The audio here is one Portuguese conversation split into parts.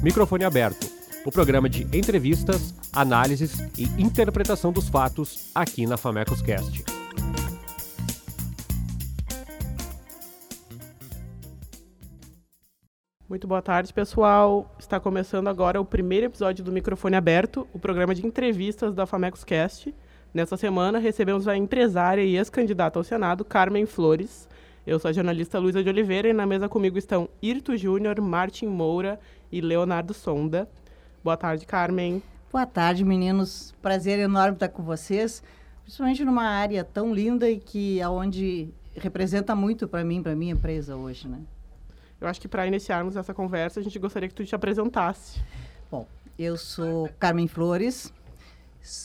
Microfone Aberto, o programa de entrevistas, análises e interpretação dos fatos aqui na Famecos Cast. Muito boa tarde, pessoal. Está começando agora o primeiro episódio do Microfone Aberto, o programa de entrevistas da Famecos Cast. Nessa semana, recebemos a empresária e ex-candidata ao Senado, Carmen Flores. Eu sou a jornalista Luísa de Oliveira e na mesa comigo estão Irto Júnior, Martin Moura e Leonardo Sonda. Boa tarde, Carmen. Boa tarde, meninos. Prazer enorme estar com vocês, principalmente numa área tão linda e que aonde representa muito para mim, para minha empresa hoje, né? Eu acho que para iniciarmos essa conversa, a gente gostaria que tu te apresentasse. Bom, eu sou Carmen Flores,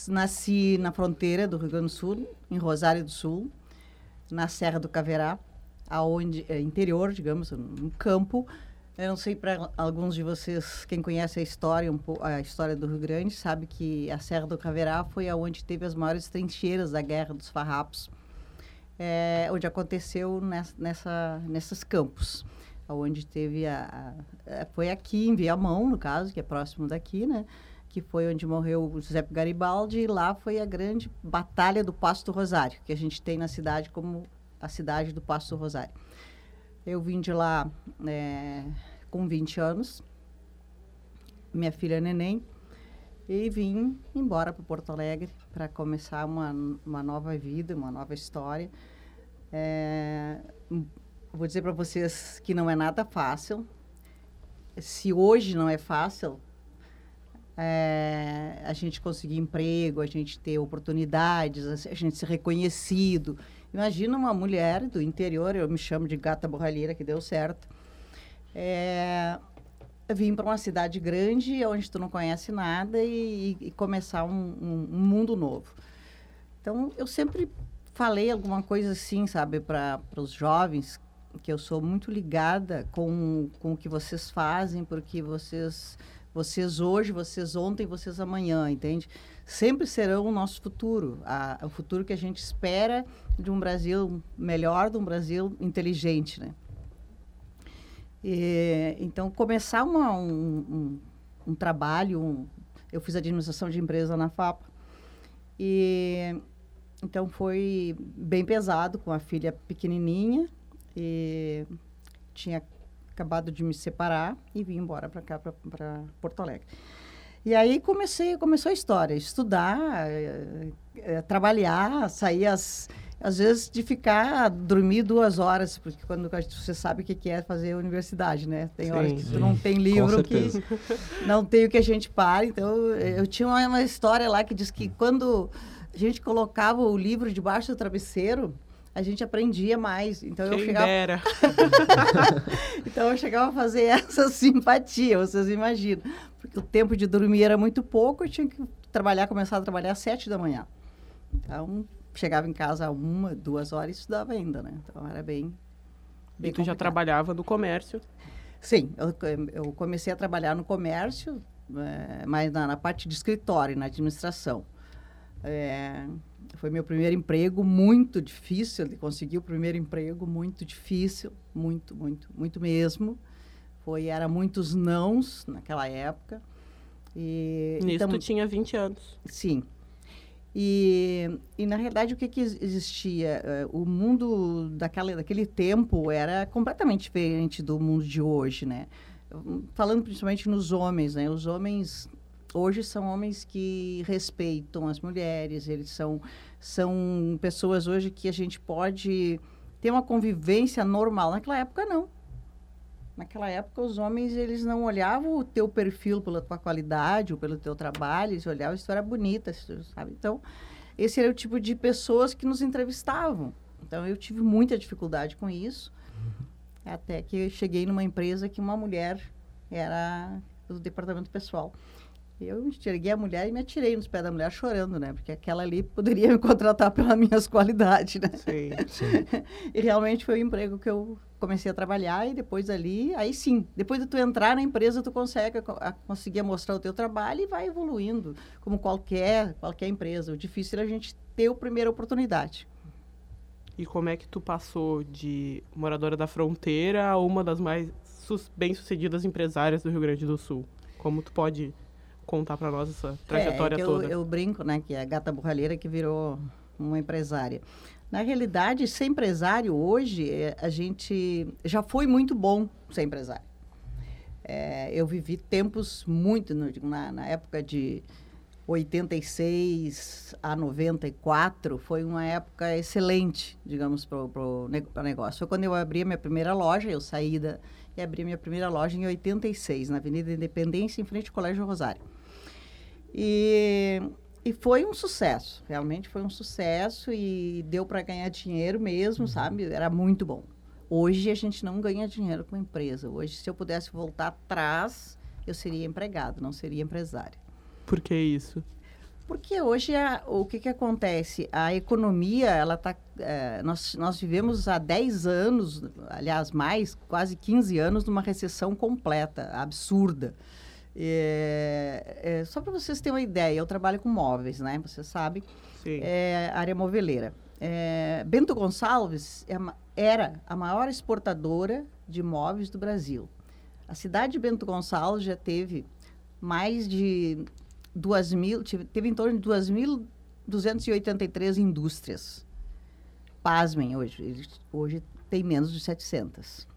nasci na fronteira do Rio Grande do Sul, em Rosário do Sul, na Serra do Caverá, aonde é interior, digamos, no campo. Eu não sei para alguns de vocês quem conhece a história um a história do Rio Grande sabe que a Serra do Caverá foi aonde teve as maiores trincheiras da Guerra dos Farrapos, é, onde aconteceu nessa, nessa nesses campos onde teve a, a, foi aqui em Viamão, no caso, que é próximo daqui, né? Que foi onde morreu o Giuseppe Garibaldi e lá foi a grande batalha do Pasto Rosário, que a gente tem na cidade como a cidade do Pasto Rosário. Eu vim de lá é, com 20 anos, minha filha neném, e vim embora para Porto Alegre para começar uma, uma nova vida, uma nova história. É, vou dizer para vocês que não é nada fácil. Se hoje não é fácil, é, a gente conseguir emprego, a gente ter oportunidades, a gente ser reconhecido. Imagina uma mulher do interior, eu me chamo de gata borralheira, que deu certo. É, vim para uma cidade grande, onde tu não conhece nada, e, e começar um, um, um mundo novo. Então, eu sempre falei alguma coisa assim, sabe, para os jovens que eu sou muito ligada com, com o que vocês fazem, porque vocês, vocês hoje, vocês ontem, vocês amanhã, entende? Sempre serão o nosso futuro, a, o futuro que a gente espera de um Brasil melhor, de um Brasil inteligente, né? E, então, começar uma, um, um, um trabalho, um, eu fiz administração de empresa na FAPA, e então foi bem pesado com a filha pequenininha, e tinha acabado de me separar e vim embora para cá, para Porto Alegre. E aí comecei, começou a história, estudar, é, é, trabalhar, sair às, às vezes de ficar dormir duas horas, porque quando você sabe o que é fazer universidade, né? Tem sim, horas que sim. tu não tem livro, que não tem o que a gente para. Então, eu tinha uma, uma história lá que diz que quando a gente colocava o livro debaixo do travesseiro, a gente aprendia mais. Então Quem eu chegava. Dera. então eu chegava a fazer essa simpatia, vocês imaginam. Porque o tempo de dormir era muito pouco, eu tinha que trabalhar, começar a trabalhar às sete da manhã. Então, chegava em casa uma, duas horas e estudava ainda, né? Então era bem. bem e tu complicado. já trabalhava no comércio? Sim, eu, eu comecei a trabalhar no comércio, é, mas na, na, parte de escritório, na administração. É, foi meu primeiro emprego, muito difícil de conseguir o primeiro emprego, muito difícil, muito, muito, muito mesmo. Foi, era muitos nãos naquela época. E, Nisso então, tu tinha 20 anos. Sim. E, e na realidade, o que, que existia? Uh, o mundo daquela, daquele tempo era completamente diferente do mundo de hoje, né? Falando principalmente nos homens, né? Os homens hoje são homens que respeitam as mulheres, eles são, são pessoas hoje que a gente pode ter uma convivência normal. Naquela época, não. Naquela época, os homens eles não olhavam o teu perfil pela tua qualidade ou pelo teu trabalho, eles olhavam se tu era bonita, sabe? Então, esse era o tipo de pessoas que nos entrevistavam. Então, eu tive muita dificuldade com isso, até que cheguei numa empresa que uma mulher era do departamento pessoal. Eu enxerguei a mulher e me atirei nos pés da mulher chorando, né? Porque aquela ali poderia me contratar pelas minhas qualidades, né? Sim, sim. e realmente foi o emprego que eu comecei a trabalhar e depois ali, aí sim, depois de tu entrar na empresa, tu consegue a, conseguir mostrar o teu trabalho e vai evoluindo, como qualquer, qualquer empresa. O difícil é a gente ter a primeira oportunidade. E como é que tu passou de moradora da fronteira a uma das mais bem-sucedidas empresárias do Rio Grande do Sul? Como tu pode contar para nós essa trajetória é, eu, toda? Eu brinco, né, que é a gata borralheira que virou uma empresária. Na realidade, ser empresário hoje, é, a gente já foi muito bom ser empresário. É, eu vivi tempos muito, na, na época de 86 a 94 foi uma época excelente, digamos, para o negócio. Foi quando eu abri a minha primeira loja, eu saí da, e abri a minha primeira loja em 86, na Avenida Independência, em frente ao Colégio Rosário. E, e foi um sucesso, realmente foi um sucesso e deu para ganhar dinheiro mesmo, uhum. sabe? Era muito bom. Hoje a gente não ganha dinheiro com a empresa. Hoje, se eu pudesse voltar atrás, eu seria empregado, não seria empresário. Por que isso? Porque hoje a, o que, que acontece? A economia, ela tá, é, nós, nós vivemos há 10 anos, aliás, mais, quase 15 anos, numa recessão completa, absurda. É, é, só para vocês terem uma ideia, eu trabalho com móveis, né? Você sabe, Sim. É, área moveleira. É, Bento Gonçalves é era a maior exportadora de móveis do Brasil. A cidade de Bento Gonçalves já teve mais de 2 mil, teve em torno de 2.283 indústrias. Pasmem, hoje, hoje tem menos de 700.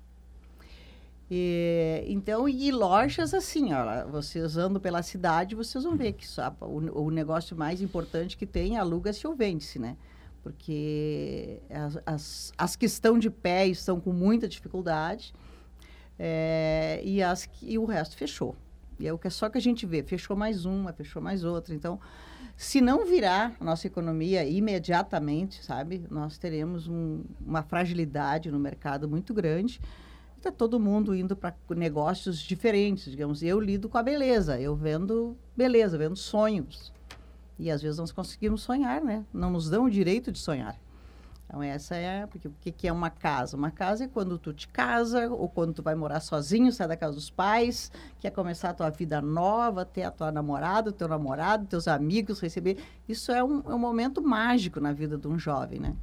E, então, e lojas assim, ó, vocês andam pela cidade, vocês vão ver que o, o negócio mais importante que tem aluga-se ou vende-se, né? Porque as, as, as, que estão de pé estão com muita dificuldade é, e, as, e o resto fechou. E é o que é só que a gente vê. Fechou mais uma, fechou mais outra. Então, se não virar a nossa economia imediatamente, sabe, nós teremos um, uma fragilidade no mercado muito grande. Está todo mundo indo para negócios diferentes, digamos. Eu lido com a beleza, eu vendo beleza, vendo sonhos. E às vezes nós conseguimos sonhar, né? Não nos dão o direito de sonhar. Então, essa é... Porque o que é uma casa? Uma casa é quando tu te casa ou quando tu vai morar sozinho, sai da casa dos pais, quer começar a tua vida nova, ter a tua namorada, o teu namorado, teus amigos, receber... Isso é um, é um momento mágico na vida de um jovem, né?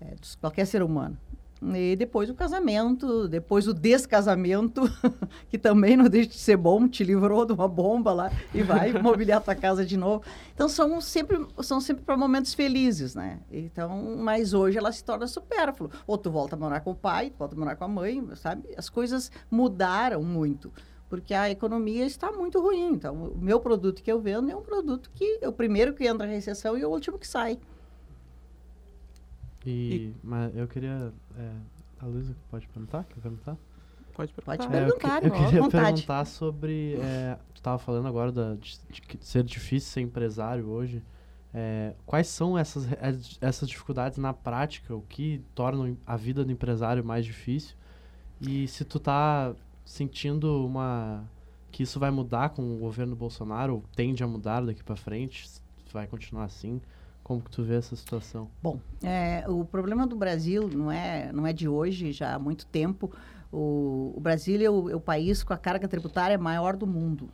É, de qualquer ser humano. E depois o casamento, depois o descasamento, que também não deixa de ser bom, te livrou de uma bomba lá e vai mobiliar tua casa de novo. Então são sempre são sempre para momentos felizes, né? Então, mas hoje ela se torna supérfluo. Ou tu volta a morar com o pai, tu volta a morar com a mãe, sabe? As coisas mudaram muito porque a economia está muito ruim. Então, o meu produto que eu vendo é um produto que é o primeiro que entra na recessão e o último que sai. E, e, mas eu queria. É, a Luísa pode perguntar? Quer perguntar? Pode perguntar. Pode perguntar, é, eu, que, eu queria perguntar sobre. É, tu estava falando agora da, de, de, ser difícil ser empresário hoje. É, quais são essas, essas dificuldades na prática? O que torna a vida do empresário mais difícil? E se tu tá sentindo uma que isso vai mudar com o governo Bolsonaro, ou tende a mudar daqui para frente, vai continuar assim? Como que tu vê essa situação? Bom, é, o problema do Brasil não é, não é de hoje, já há muito tempo. O, o Brasil é o, é o país com a carga tributária maior do mundo.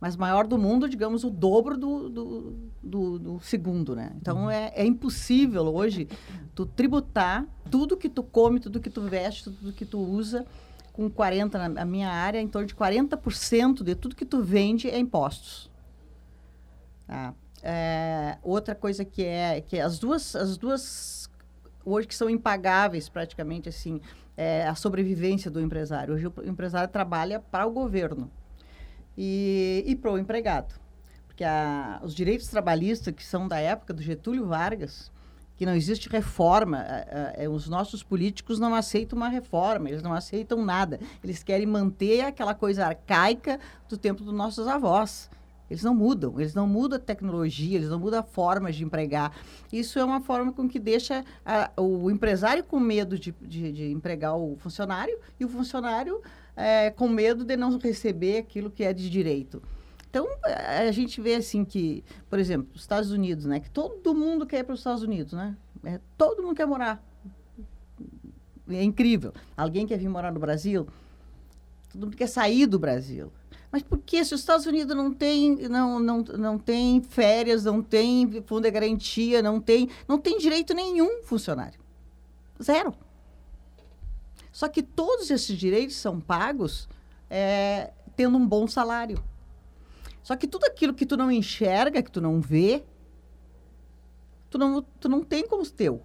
Mas maior do mundo, digamos, o dobro do, do, do, do segundo, né? Então, uhum. é, é impossível hoje tu tributar tudo que tu come, tudo que tu veste, tudo que tu usa, com 40%, na minha área, em torno de 40% de tudo que tu vende é impostos. Tá? É, outra coisa que é que as duas as duas hoje que são impagáveis praticamente assim é a sobrevivência do empresário. Hoje o empresário trabalha para o governo e, e para o empregado, porque a, os direitos trabalhistas que são da época do Getúlio Vargas que não existe reforma. É, os nossos políticos não aceitam uma reforma, eles não aceitam nada. Eles querem manter aquela coisa arcaica do tempo dos nossos avós. Eles não mudam, eles não mudam a tecnologia, eles não mudam a forma de empregar. Isso é uma forma com que deixa a, o empresário com medo de, de, de, empregar o funcionário e o funcionário é, com medo de não receber aquilo que é de direito. Então, a gente vê assim que, por exemplo, os Estados Unidos, né? Que todo mundo quer ir para os Estados Unidos, né? É, todo mundo quer morar. É incrível. Alguém quer vir morar no Brasil? Todo mundo quer sair do Brasil. Mas por que se os Estados Unidos não tem, não, não, não tem férias, não tem fundo de garantia, não tem, não tem direito nenhum funcionário? Zero. Só que todos esses direitos são pagos é, tendo um bom salário. Só que tudo aquilo que tu não enxerga, que tu não vê, tu não, tu não tem como teu.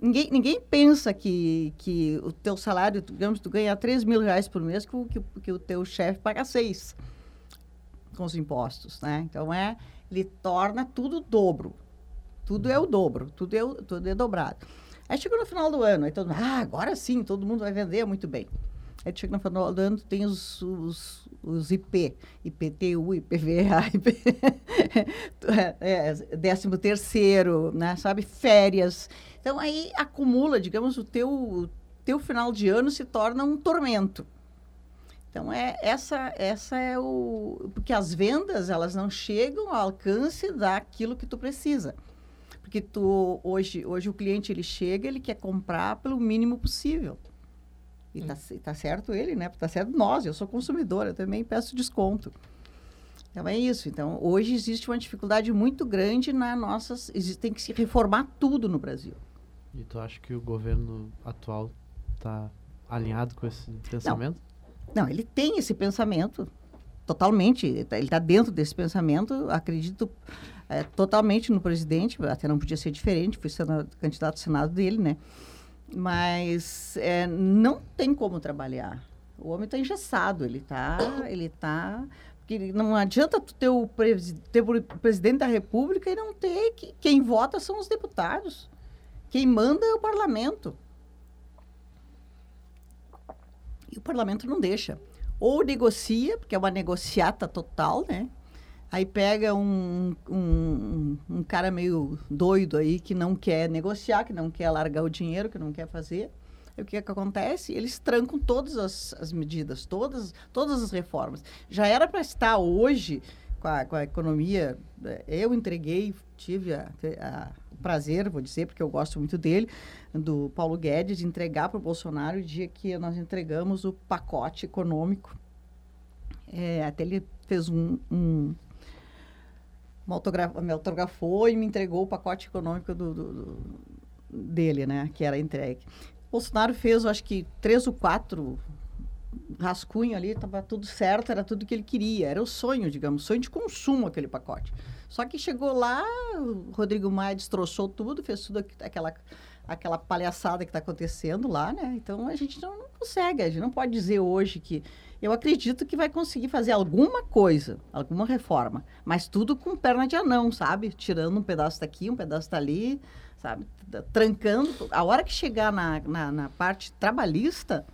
Ninguém, ninguém pensa que, que o teu salário, digamos, tu ganha 3 mil reais por mês, que, que, que o teu chefe paga 6 com os impostos, né? Então, é, ele torna tudo dobro. Tudo é o dobro, tudo é, tudo é dobrado. Aí chegou no final do ano, aí todo ah, agora sim, todo mundo vai vender muito bem. Aí chega no final do ano, tem os, os, os IP, IPTU, IPVA, IP, é, é, décimo terceiro, né, sabe, férias. Então, aí acumula, digamos, o teu, teu final de ano se torna um tormento. Então, é, essa, essa é o... Porque as vendas, elas não chegam ao alcance daquilo que tu precisa. Porque tu, hoje, hoje o cliente, ele chega, ele quer comprar pelo mínimo possível. E tá, ce- tá certo ele, né? Tá certo nós, eu sou consumidora, eu também peço desconto. Então, é isso. Então, hoje existe uma dificuldade muito grande na nossas... Tem que se reformar tudo no Brasil. E tu acha que o governo atual está alinhado com esse pensamento? Não, ele tem esse pensamento totalmente. Ele está dentro desse pensamento. Acredito é, totalmente no presidente. Até não podia ser diferente. Fui sena- candidato ao Senado dele, né? Mas é, não tem como trabalhar. O homem está engessado. Ele está, ele tá. Porque não adianta tu ter o, ter o presidente da República e não ter que, quem vota são os deputados. Quem manda é o parlamento. E o parlamento não deixa. Ou negocia, porque é uma negociata total, né? Aí pega um, um, um cara meio doido aí que não quer negociar, que não quer largar o dinheiro, que não quer fazer. O que, é que acontece? Eles trancam todas as, as medidas, todas, todas as reformas. Já era para estar hoje com a, com a economia. eh, Eu entreguei, tive a- o prazer, vou dizer, porque eu gosto muito dele, do Paulo Guedes, de entregar para o Bolsonaro o dia que nós entregamos o pacote econômico. É, até ele fez um, um uma me autografou e me entregou o pacote econômico do, do- do- dele, né? Que era entregue. Bolsonaro fez, acho que três ou quatro rascunho ali, estava tudo certo, era tudo que ele queria, era o sonho, digamos, sonho de consumo aquele pacote. Só que chegou lá, o Rodrigo Maia destroçou tudo, fez tudo aqu- aquela aquela palhaçada que está acontecendo lá, né? Então a gente não, não consegue, a gente não pode dizer hoje que eu acredito que vai conseguir fazer alguma coisa, alguma reforma, mas tudo com perna de anão, sabe? Tirando um pedaço daqui, um pedaço dali, sabe? Trancando. A hora que chegar na, na, na parte trabalhista,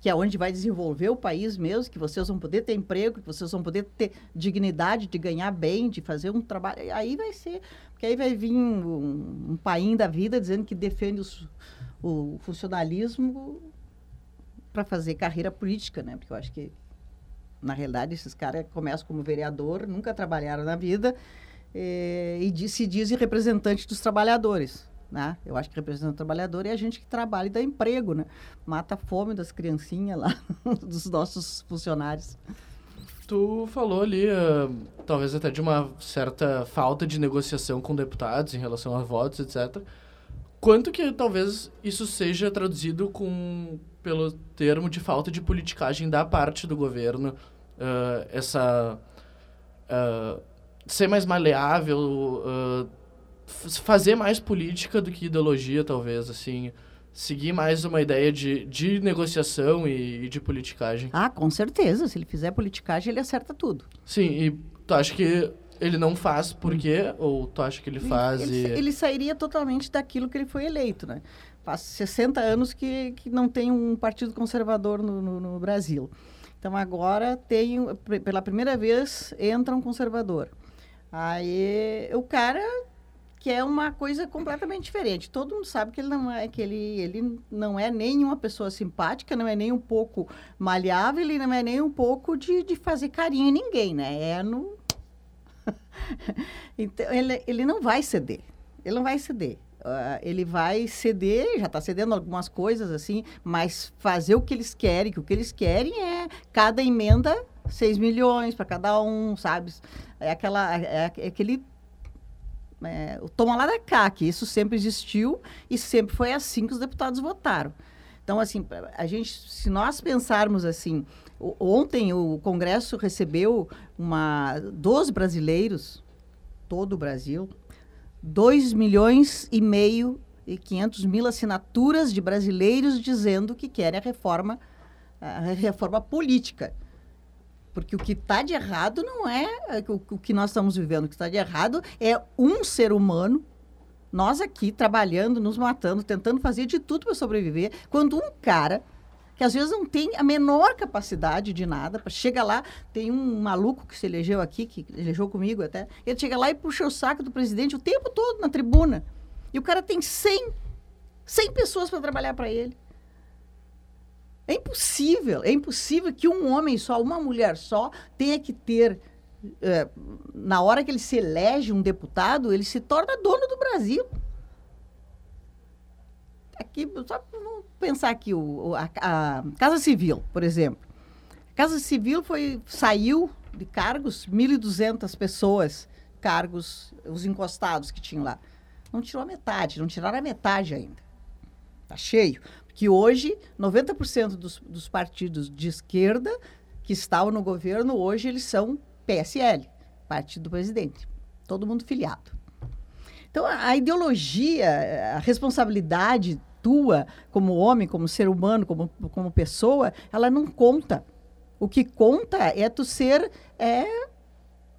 que é onde vai desenvolver o país mesmo, que vocês vão poder ter emprego, que vocês vão poder ter dignidade de ganhar bem, de fazer um trabalho. Aí vai ser. Porque aí vai vir um, um da vida dizendo que defende os- o funcionalismo para fazer carreira política, né? Porque eu acho que, na realidade, esses caras começam como vereador, nunca trabalharam na vida eh, e diz- se dizem representante dos trabalhadores. Né? Eu acho que representante do trabalhador é a gente que trabalha e dá emprego, né? Mata a fome das criancinhas lá, dos nossos funcionários. Tu falou ali, ah, talvez até de uma certa falta de negociação com deputados em relação a votos, etc. Quanto que talvez isso seja traduzido com pelo termo de falta de politicagem da parte do governo, ah, essa ah, ser mais maleável, fazer mais política do que ideologia, talvez, assim, seguir mais uma ideia de, de negociação e, e de politicagem. Ah, com certeza. Se ele fizer politicagem, ele acerta tudo. Sim, e tu acha que ele não faz por quê? Ou tu acha que ele faz ele, e... ele sairia totalmente daquilo que ele foi eleito, né? Faz 60 anos que, que não tem um partido conservador no, no, no Brasil. Então, agora tem, pela primeira vez, entra um conservador. Aí, o cara quer uma coisa completamente diferente. Todo mundo sabe que ele não é, que ele, ele não é nem uma pessoa simpática, não é nem um pouco maleável, ele não é nem um pouco de, de fazer carinho em ninguém, né? É no, então, ele, ele não vai ceder. Ele não vai ceder. Ah, ele vai ceder, já está cedendo algumas coisas assim, mas fazer o que eles querem, que o que eles querem é cada emenda 6 milhões para cada um, sabe? É, aquela, é, é aquele. É, o toma lá da cá, que isso sempre existiu e sempre foi assim que os deputados votaram. Então, assim, a gente, se nós pensarmos assim, ontem o Congresso recebeu uma, dos brasileiros, todo o Brasil, 2 milhões e meio e 500 mil assinaturas de brasileiros dizendo que querem a reforma, a reforma política. Porque o que está de errado não é é, o, que nós estamos vivendo. O que está de errado é um ser humano, nós aqui trabalhando, nos matando, tentando fazer de tudo para sobreviver, quando um cara que às vezes não tem a menor capacidade de nada, chega lá, tem um maluco que se elegeu aqui, que elegeu comigo até, ele chega lá e puxa o saco do presidente o tempo todo na tribuna. E o cara tem 100, 100 pessoas para trabalhar para ele. É impossível, é impossível que um homem só, uma mulher só, tenha que ter. eh, na hora que ele se elege um deputado, ele se torna dono do Brasil. Aqui, só vamos pensar aqui, o, a, a Casa Civil, por exemplo. A Casa Civil foi, saiu de cargos, 1.200 pessoas, cargos, os encostados que tinham lá. Não tirou a metade, não tiraram a metade ainda. Está cheio. Porque hoje, 90% dos, dos partidos de esquerda que estavam no governo, hoje eles são PSL, Partido do Presidente. Todo mundo filiado. Então, a, ideologia, a responsabilidade tua como homem, como ser humano, como, como pessoa, ela não conta. O que conta é tu ser é,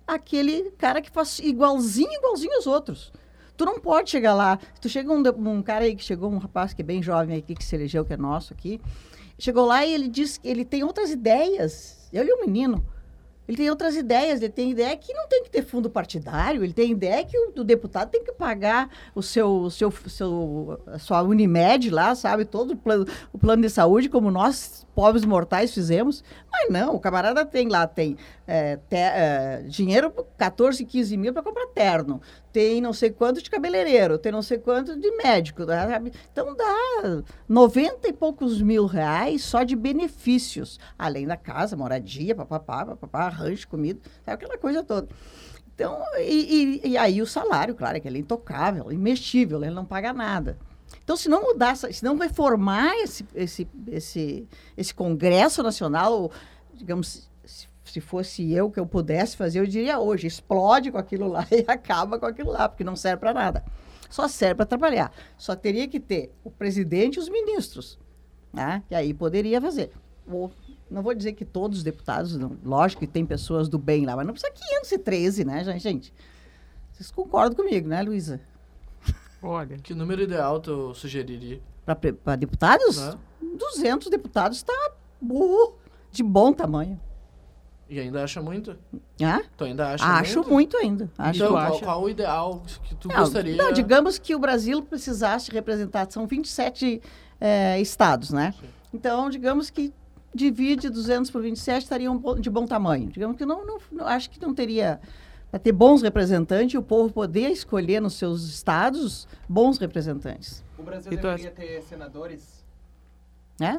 aquele cara que faz igualzinho, igualzinho aos outros. Tu não pode chegar lá. Tu chega um, um cara aí que chegou, um rapaz que é bem jovem aqui, que se elegeu, que é nosso aqui. Chegou lá e ele diz que ele tem outras ideias. Ele é um menino. Ele tem outras ideias. Ele tem ideia que não tem que ter fundo partidário. Ele tem ideia que o, o deputado tem que pagar o seu, o seu, seu, a sua Unimed lá, sabe? Todo o plano, o plano de saúde, como nós, pobres mortais, fizemos. Mas não, o camarada tem lá, tem é, te- é, dinheiro, 14, 15 mil para comprar terno. Tem não sei quanto de cabeleireiro, tem não sei quanto de médico. né? Então dá 90 e poucos mil reais só de benefícios. Além da casa, moradia, papapá, papapá, rancho, comida, sabe? aquela coisa toda. Então, e, e- e aí o salário, claro, é que ele é intocável, imexível, ele não paga nada. Então, se não mudar, se não reformar esse, esse, esse, esse Congresso Nacional, digamos, se, se fosse eu que eu pudesse fazer, eu diria hoje, explode com aquilo lá e acaba com aquilo lá, porque não serve para nada. Só serve para trabalhar. Só teria que ter o presidente e os ministros, né? que aí poderia fazer. Ou, não vou dizer que todos os deputados, não, lógico que tem pessoas do bem lá, mas não precisa 513, né, gente? Vocês concordam comigo, né, Luísa? Olha, Que número ideal tu sugeriria? Para deputados, Né? 200 deputados está de bom tamanho. E ainda acha muito? Ah? Tu ainda acha Acho muito? muito ainda. Acho Então, qual, qual o ideal que tu Não, gostaria? não, digamos que o Brasil precisasse representar, são 27 eh, estados, né? Sim. Então, digamos que divide 200 por 27, estariam bo- de bom tamanho. Digamos que não, não, não- acho que não teria para ter bons representantes e o povo poder escolher nos seus estados bons representantes. O Brasil E tu deveria ter senadores? Né?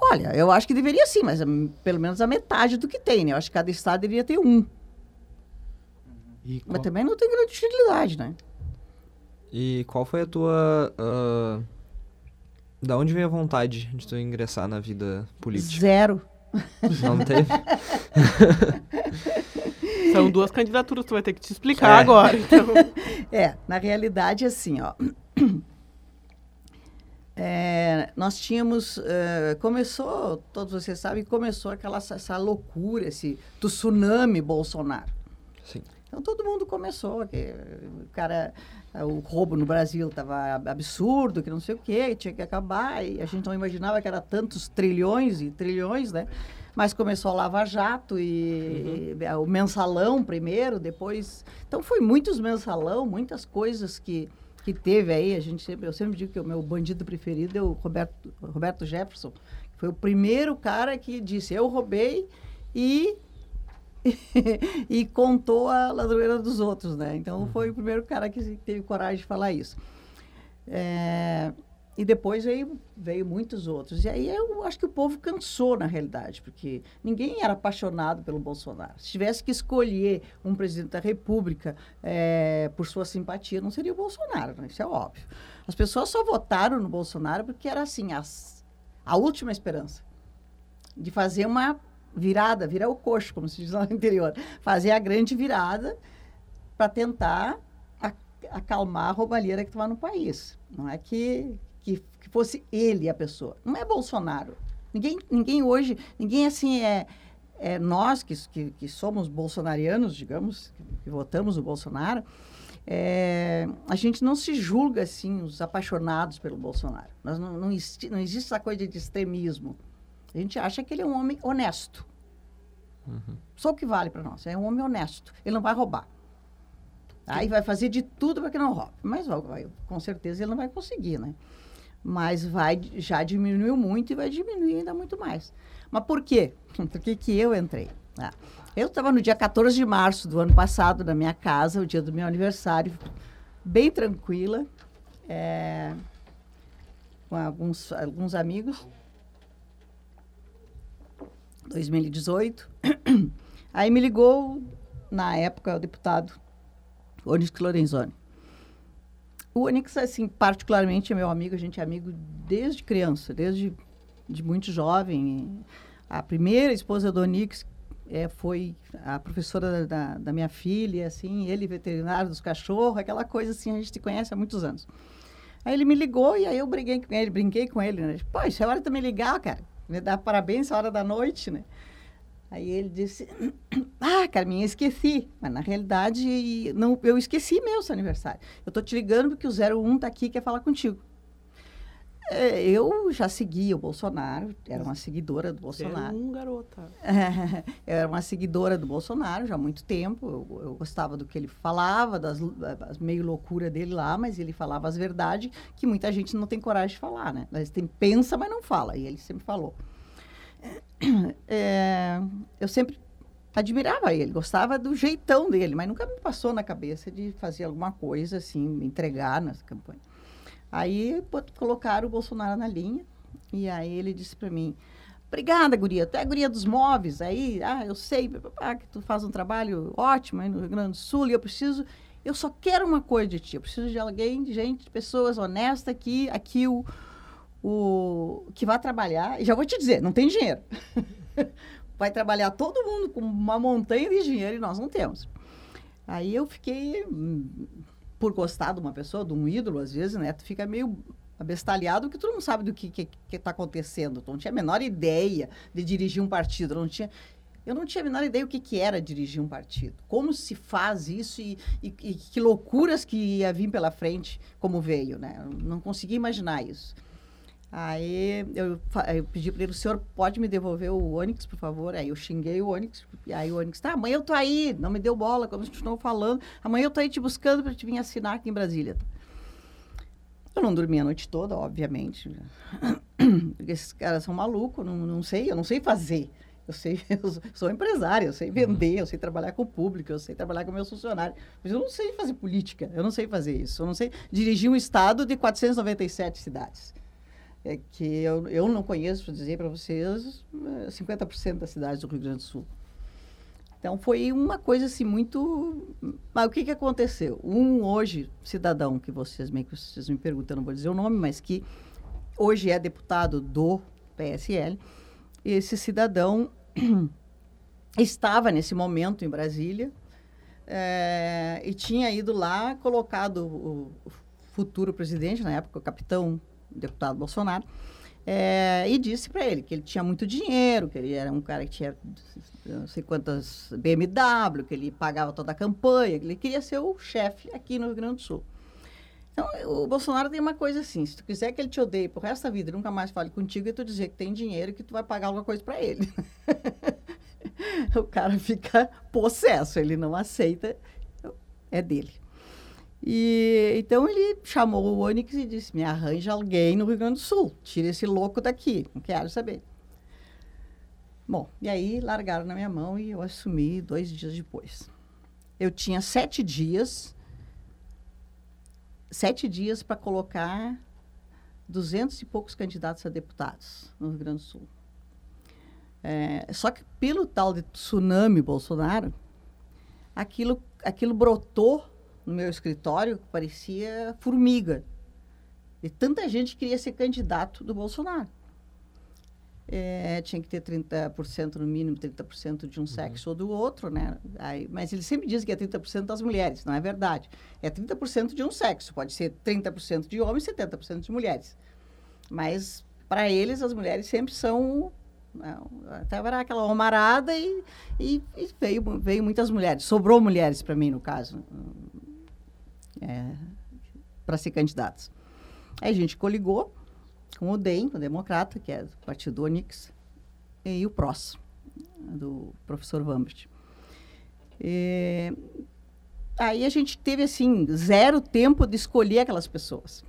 Olha, eu acho que deveria sim, mas hum, pelo menos a metade do que tem, né? Eu acho que cada estado deveria ter um. E Mas qual- também não tem grande utilidade, né? E qual foi a tua. ah, da onde veio a vontade de tu ingressar na vida política? Zero. Não teve? são duas candidaturas, tu vai ter que te explicar É. agora. Então, É, na realidade, assim, ó. É, nós tínhamos. eh, começou, todos vocês sabem, começou aquela essa, loucura, esse tsunami Bolsonaro. Sim. Então todo mundo começou, que o cara, o roubo no Brasil estava absurdo, que não sei o quê, tinha que acabar, e a gente não imaginava que era tantos trilhões e trilhões, né? Mas começou a Lava Jato e, e o mensalão primeiro, depois. Então foi muitos mensalão, muitas coisas que, que teve aí. A gente sempre, eu sempre digo que o meu bandido preferido é o Roberto, Roberto Jefferson. que Foi o primeiro cara que disse, eu roubei e e contou a ladroeira dos outros, né? Então foi o primeiro cara que teve coragem de falar isso. É, e depois veio, veio muitos outros. E aí eu acho que o povo cansou, na realidade, porque ninguém era apaixonado pelo Bolsonaro. Se tivesse que escolher um presidente da República é, por sua simpatia, não seria o Bolsonaro, né? isso é óbvio. As pessoas só votaram no Bolsonaro porque era assim, as, a última esperança de fazer uma virada, virar o coxo, como se diz lá no interior, fazer a grande virada para tentar acalmar a roubalheira que estava no país. Não é que que, que fosse ele a pessoa. Não é Bolsonaro. Ninguém, ninguém hoje, ninguém assim é, é nós que, que, que somos bolsonarianos, digamos, que, votamos o Bolsonaro, é, a gente não se julga assim os apaixonados pelo Bolsonaro. Nós não, não, existe, não existe essa coisa de extremismo. A gente acha que ele é um homem honesto. Uhum. Só o que vale para nós. É um homem honesto. Ele não vai roubar. Aí vai fazer de tudo para que não roube. Mas vai, com certeza ele não vai conseguir, né? Mas vai já diminuiu muito e vai diminuir ainda muito mais. Mas por quê? Por que, que eu entrei? Ah, eu estava no dia 14 de março do ano passado na minha casa, o dia do meu aniversário, bem tranquila, é, com alguns, alguns amigos. 2018. Aí me ligou, na época, o deputado Onis Lorenzoni. O Onix, assim, particularmente é meu amigo, a gente é amigo desde criança, desde de muito jovem. A primeira esposa do Onix é, foi a professora da, da, minha filha, assim, ele veterinário dos cachorros, aquela coisa assim, a gente se conhece há muitos anos. Aí ele me ligou e aí eu briguei com ele, brinquei com ele, né? Pô, isso é hora de me ligar, cara. Me dá parabéns, é hora da noite, né? Aí ele disse, ah, Carminha, esqueci. Mas, na realidade, não, eu esqueci meu seu aniversário. Eu estou te ligando porque o 01 está aqui e quer falar contigo. É, eu já seguia o Bolsonaro, era uma seguidora do Bolsonaro. um garota. É, era uma seguidora do Bolsonaro já há muito tempo. Eu, eu gostava do que ele falava, das, das, meio loucura dele lá, mas ele falava as verdades que muita gente não tem coragem de falar, né? Mas tem, pensa, mas não fala. E ele sempre falou. É, eu sempre admirava ele, gostava do jeitão dele, mas nunca me passou na cabeça de fazer alguma coisa assim, me entregar nessa campanha. Aí colocaram o Bolsonaro na linha e aí ele disse para mim: Obrigada, guria. Tu é a guria dos móveis. Aí, ah, eu sei que tu faz um trabalho ótimo aí no Rio Grande do Sul e eu preciso. Eu só quero uma coisa de ti. Eu preciso de alguém, de gente, de pessoas honestas aqui. Aqui o, o que vai trabalhar, e já vou te dizer, não tem dinheiro. vai trabalhar todo mundo com uma montanha de dinheiro e nós não temos. Aí eu fiquei, hum, por gostar de uma pessoa, de um ídolo, às vezes, né? Tu fica meio abestalhado que tu não sabe do que está acontecendo. Tu não tinha a menor ideia de dirigir um partido. Não tinha, eu não tinha a menor ideia o que, que era dirigir um partido. Como se faz isso e, e, e que loucuras que ia vir pela frente, como veio, né? Eu não conseguia imaginar isso. Aí eu, eu pedi para ele, o senhor pode me devolver o Onix, por favor? Aí eu xinguei o Onix, e aí o Onix, tá, amanhã eu tô aí, não me deu bola, como continuou falando, amanhã eu tô aí te buscando para te vir assinar aqui em Brasília. Eu não dormi a noite toda, obviamente. Esses caras são malucos, não, não sei, eu não sei fazer. Eu sei, eu sou empresária, eu sei vender, eu sei trabalhar com o público, eu sei trabalhar com meus funcionários. Mas eu não sei fazer política, eu não sei fazer isso. Eu não sei dirigir um estado de 497 cidades é que eu, eu não conheço, para dizer para vocês, 50% eh, das cidades do Rio Grande do Sul. Então, foi uma coisa assim muito... Mas o que, que aconteceu? Um, hoje, cidadão, que vocês, meio que vocês me perguntam, não vou dizer o nome, mas que hoje é deputado do PSL, esse cidadão estava nesse momento em Brasília é, e tinha ido lá, colocado o, futuro presidente, na época, o capitão deputado Bolsonaro, é, e disse para ele que ele tinha muito dinheiro, que ele era um cara que tinha não sei quantas BMW, que ele pagava toda a campanha, que ele queria ser o chefe aqui no Rio Grande do Sul. Então, o Bolsonaro tem uma coisa assim, se tu quiser que ele te odeie pro resto da vida e nunca mais fale contigo, é tu dizer que tem dinheiro e que tu vai pagar alguma coisa para ele. o cara fica possesso, ele não aceita, é dele. E então ele chamou o Onix e disse: Me arranja alguém no Rio Grande do Sul, tira esse louco daqui, não quero saber. Bom, e aí largaram na minha mão e eu assumi dois dias depois. Eu tinha sete dias, sete dias para colocar 200 e poucos candidatos a deputados no Rio Grande do Sul. É, só que pelo tal de tsunami Bolsonaro, aquilo, aquilo brotou no meu escritório, parecia formiga. E tanta gente queria ser candidato do Bolsonaro. É, tinha que ter 30% no mínimo, 30% de um sexo ou do outro, né? Aí, mas ele sempre diz que é 30% das mulheres, não é verdade. É 30% de um sexo, pode ser 30% de homens e 70% de mulheres. Mas, para eles, as mulheres sempre são... Não, até era aquela homarada e, e, e, veio, veio muitas mulheres. Sobrou mulheres para mim, no caso, é, para ser candidatos. Aí a gente coligou com o DEM, o Democrata, que é do partido Onix, e o PROS, do professor Vambert. E, aí a gente teve, assim, zero tempo de escolher aquelas pessoas.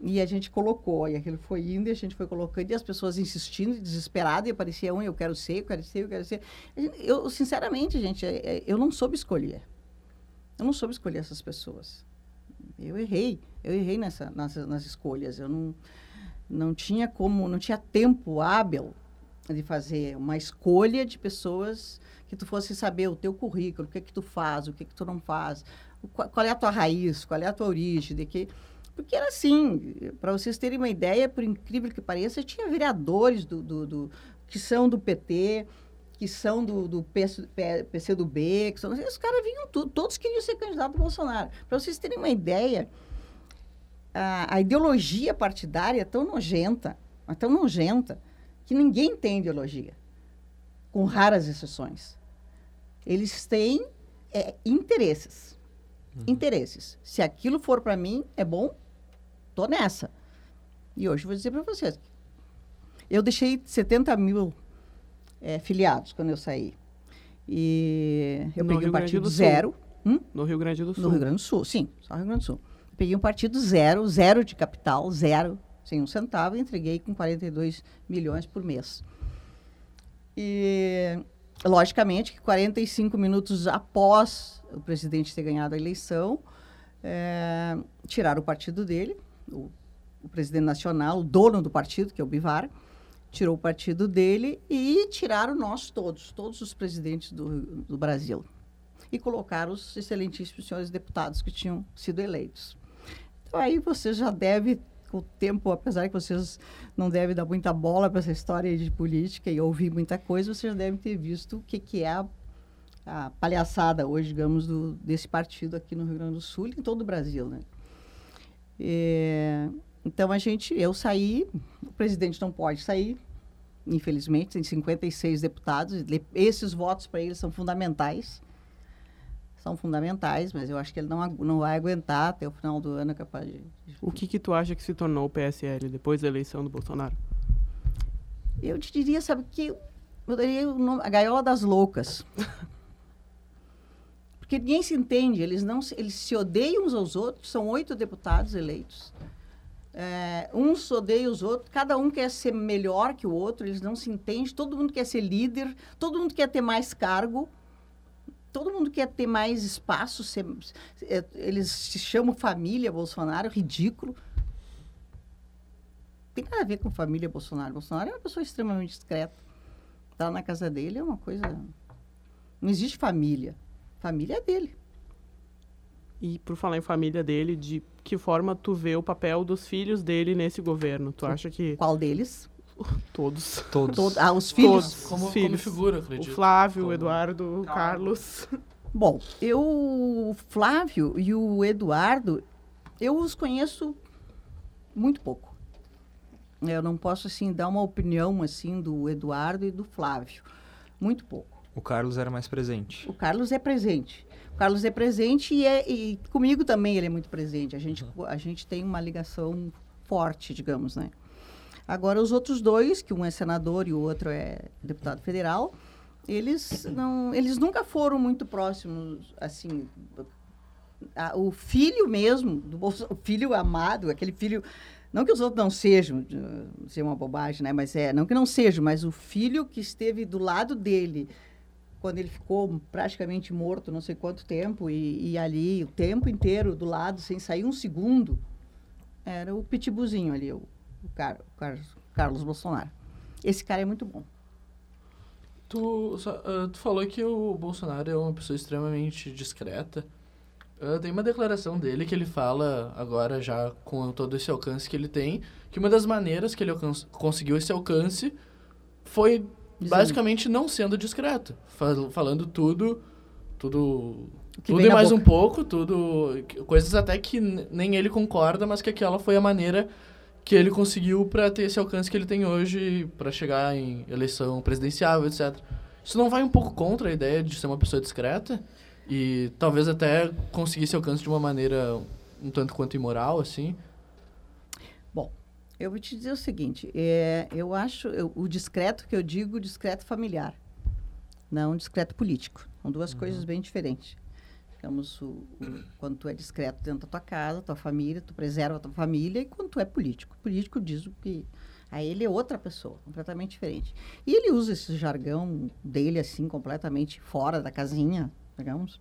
E a gente colocou, e aquilo foi indo, e a gente foi colocando, e as pessoas insistindo, desesperadas, e aparecia um, eu quero ser, eu quero ser, eu quero ser. Eu, sinceramente, gente, é, é, eu não soube escolher. Eu não soube escolher essas pessoas. Eu errei. Eu errei nessa, nas, nas escolhas. Eu não, não tinha como, não tinha tempo hábil de fazer uma escolha de pessoas que tu fosse saber o teu currículo, o que é que tu faz, o que é que tu não faz, qual, qual é a tua raiz, qual é a tua origem, de que porque era assim, para vocês terem uma ideia, por incrível que pareça, tinha vereadores do, do, do que são do PT, que são do, do PC, PC do B, que são, os caras vinham tudo, todos queriam ser candidato ao Bolsonaro. Para vocês terem uma ideia, a, a, ideologia partidária é tão nojenta, é tão nojenta, que ninguém tem ideologia, com raras exceções. Eles têm é, interesses. Uhum. Interesses. Se aquilo for para mim, é bom, tô nessa. E hoje vou dizer para vocês. Eu deixei 70 mil é, filiados quando eu saí. E eu no peguei Rio um partido zero. Hum? No Rio Grande do Sul. No Rio Grande do Sul, sim, só Rio Grande do Sul. peguei um partido zero, zero de capital, zero, sem um centavo, e entreguei com 42 milhões por mês. E, logicamente, que 45 minutos após o presidente ter ganhado a eleição, é, tiraram o partido dele, o, o presidente nacional, o dono do partido, que é o Bivar, tirou o partido dele e tiraram nós todos, todos os presidentes do, do Brasil. E colocaram os excelentíssimos senhores deputados que tinham sido eleitos. Então aí você já deve, com o tempo, apesar que vocês não devem dar muita bola para essa história de política e ouvir muita coisa, vocês já devem ter visto o que, que é a, a palhaçada hoje, digamos, do, desse partido aqui no Rio Grande do Sul e em todo o Brasil, né? É, então a gente, eu saí, o presidente não pode sair, infelizmente, tem 56 deputados, esses votos para ele são fundamentais. São fundamentais, mas eu acho que ele não, não vai aguentar até o final do ano capaz de... O que que tu acha que se tornou o PSL depois da eleição do Bolsonaro? Eu te diria, sabe, que eu daria a gaiola das loucas. Porque ninguém se entende, eles não eles se odeiam uns aos outros, são oito deputados eleitos. É, uns odeiam os outros, cada um quer ser melhor que o outro, eles não se entendem, todo mundo quer ser líder, todo mundo quer ter mais cargo, todo mundo quer ter mais espaço, ser, é, eles se chamam família Bolsonaro, ridículo. Tem nada a ver com família Bolsonaro. Bolsonaro é uma pessoa extremamente discreta. Tá na casa dele é uma coisa. Não existe família. Família é dele. E por falar em família dele, de que forma tu vê o papel dos filhos dele nesse governo? Tu acha que. Qual deles? Todos. Todos. Todo, ah, os filhos. Todos. Como, os filhos. como figura, acredito. O Flávio, o Eduardo, o Carlos. Bom, eu, o Flávio e o Eduardo, eu os conheço muito pouco. Eu não posso, assim, dar uma opinião, assim, do Eduardo e do Flávio. Muito pouco. O Carlos era mais presente. O Carlos é presente. O Carlos é presente e, é, e comigo também ele é muito presente. A gente, uhum. a gente tem uma ligação forte, digamos, né? Agora, os outros dois, que um é senador e o outro é deputado federal, eles, não, eles nunca foram muito próximos, assim... A, o filho mesmo, do Bolso, o filho amado, aquele filho... Não que os outros não sejam, ser uma bobagem, né? Mas é, não que não sejam, mas o filho que esteve do lado dele quando ele ficou praticamente morto, não sei quanto tempo, e, e, ali o tempo inteiro do lado, sem sair um segundo, era o pitbullzinho ali, o, o, Car, o Car, Carlos Bolsonaro. Esse cara é muito bom. Tu, ah, tu falou que o Bolsonaro é uma pessoa extremamente discreta. Ah, tem uma declaração dele que ele fala, agora já com todo esse alcance que ele tem, que uma das maneiras que ele conseguiu esse alcance foi. Basicamente não sendo discreto. Fal- falando tudo, tudo, tudo e mais boca. um pouco, tudo, coisas até que nem ele concorda, mas que aquela foi a maneira que ele conseguiu para ter esse alcance que ele tem hoje, para chegar em eleição presidencial, etc. Isso não vai um pouco contra a ideia de ser uma pessoa discreta e talvez até conseguir esse alcance de uma maneira um tanto quanto imoral, assim? Eu vou te dizer o seguinte, é, eu acho, eu- o discreto que eu digo, discreto familiar, não discreto político. São duas coisas bem diferentes. Digamos, o, o- quando tu é discreto dentro da tua casa, tua família, tu preserva a tua família, e quando tu é político. Político diz o que... Aí ele é outra pessoa, completamente diferente. E ele usa esse jargão dele, assim, completamente fora da casinha, digamos.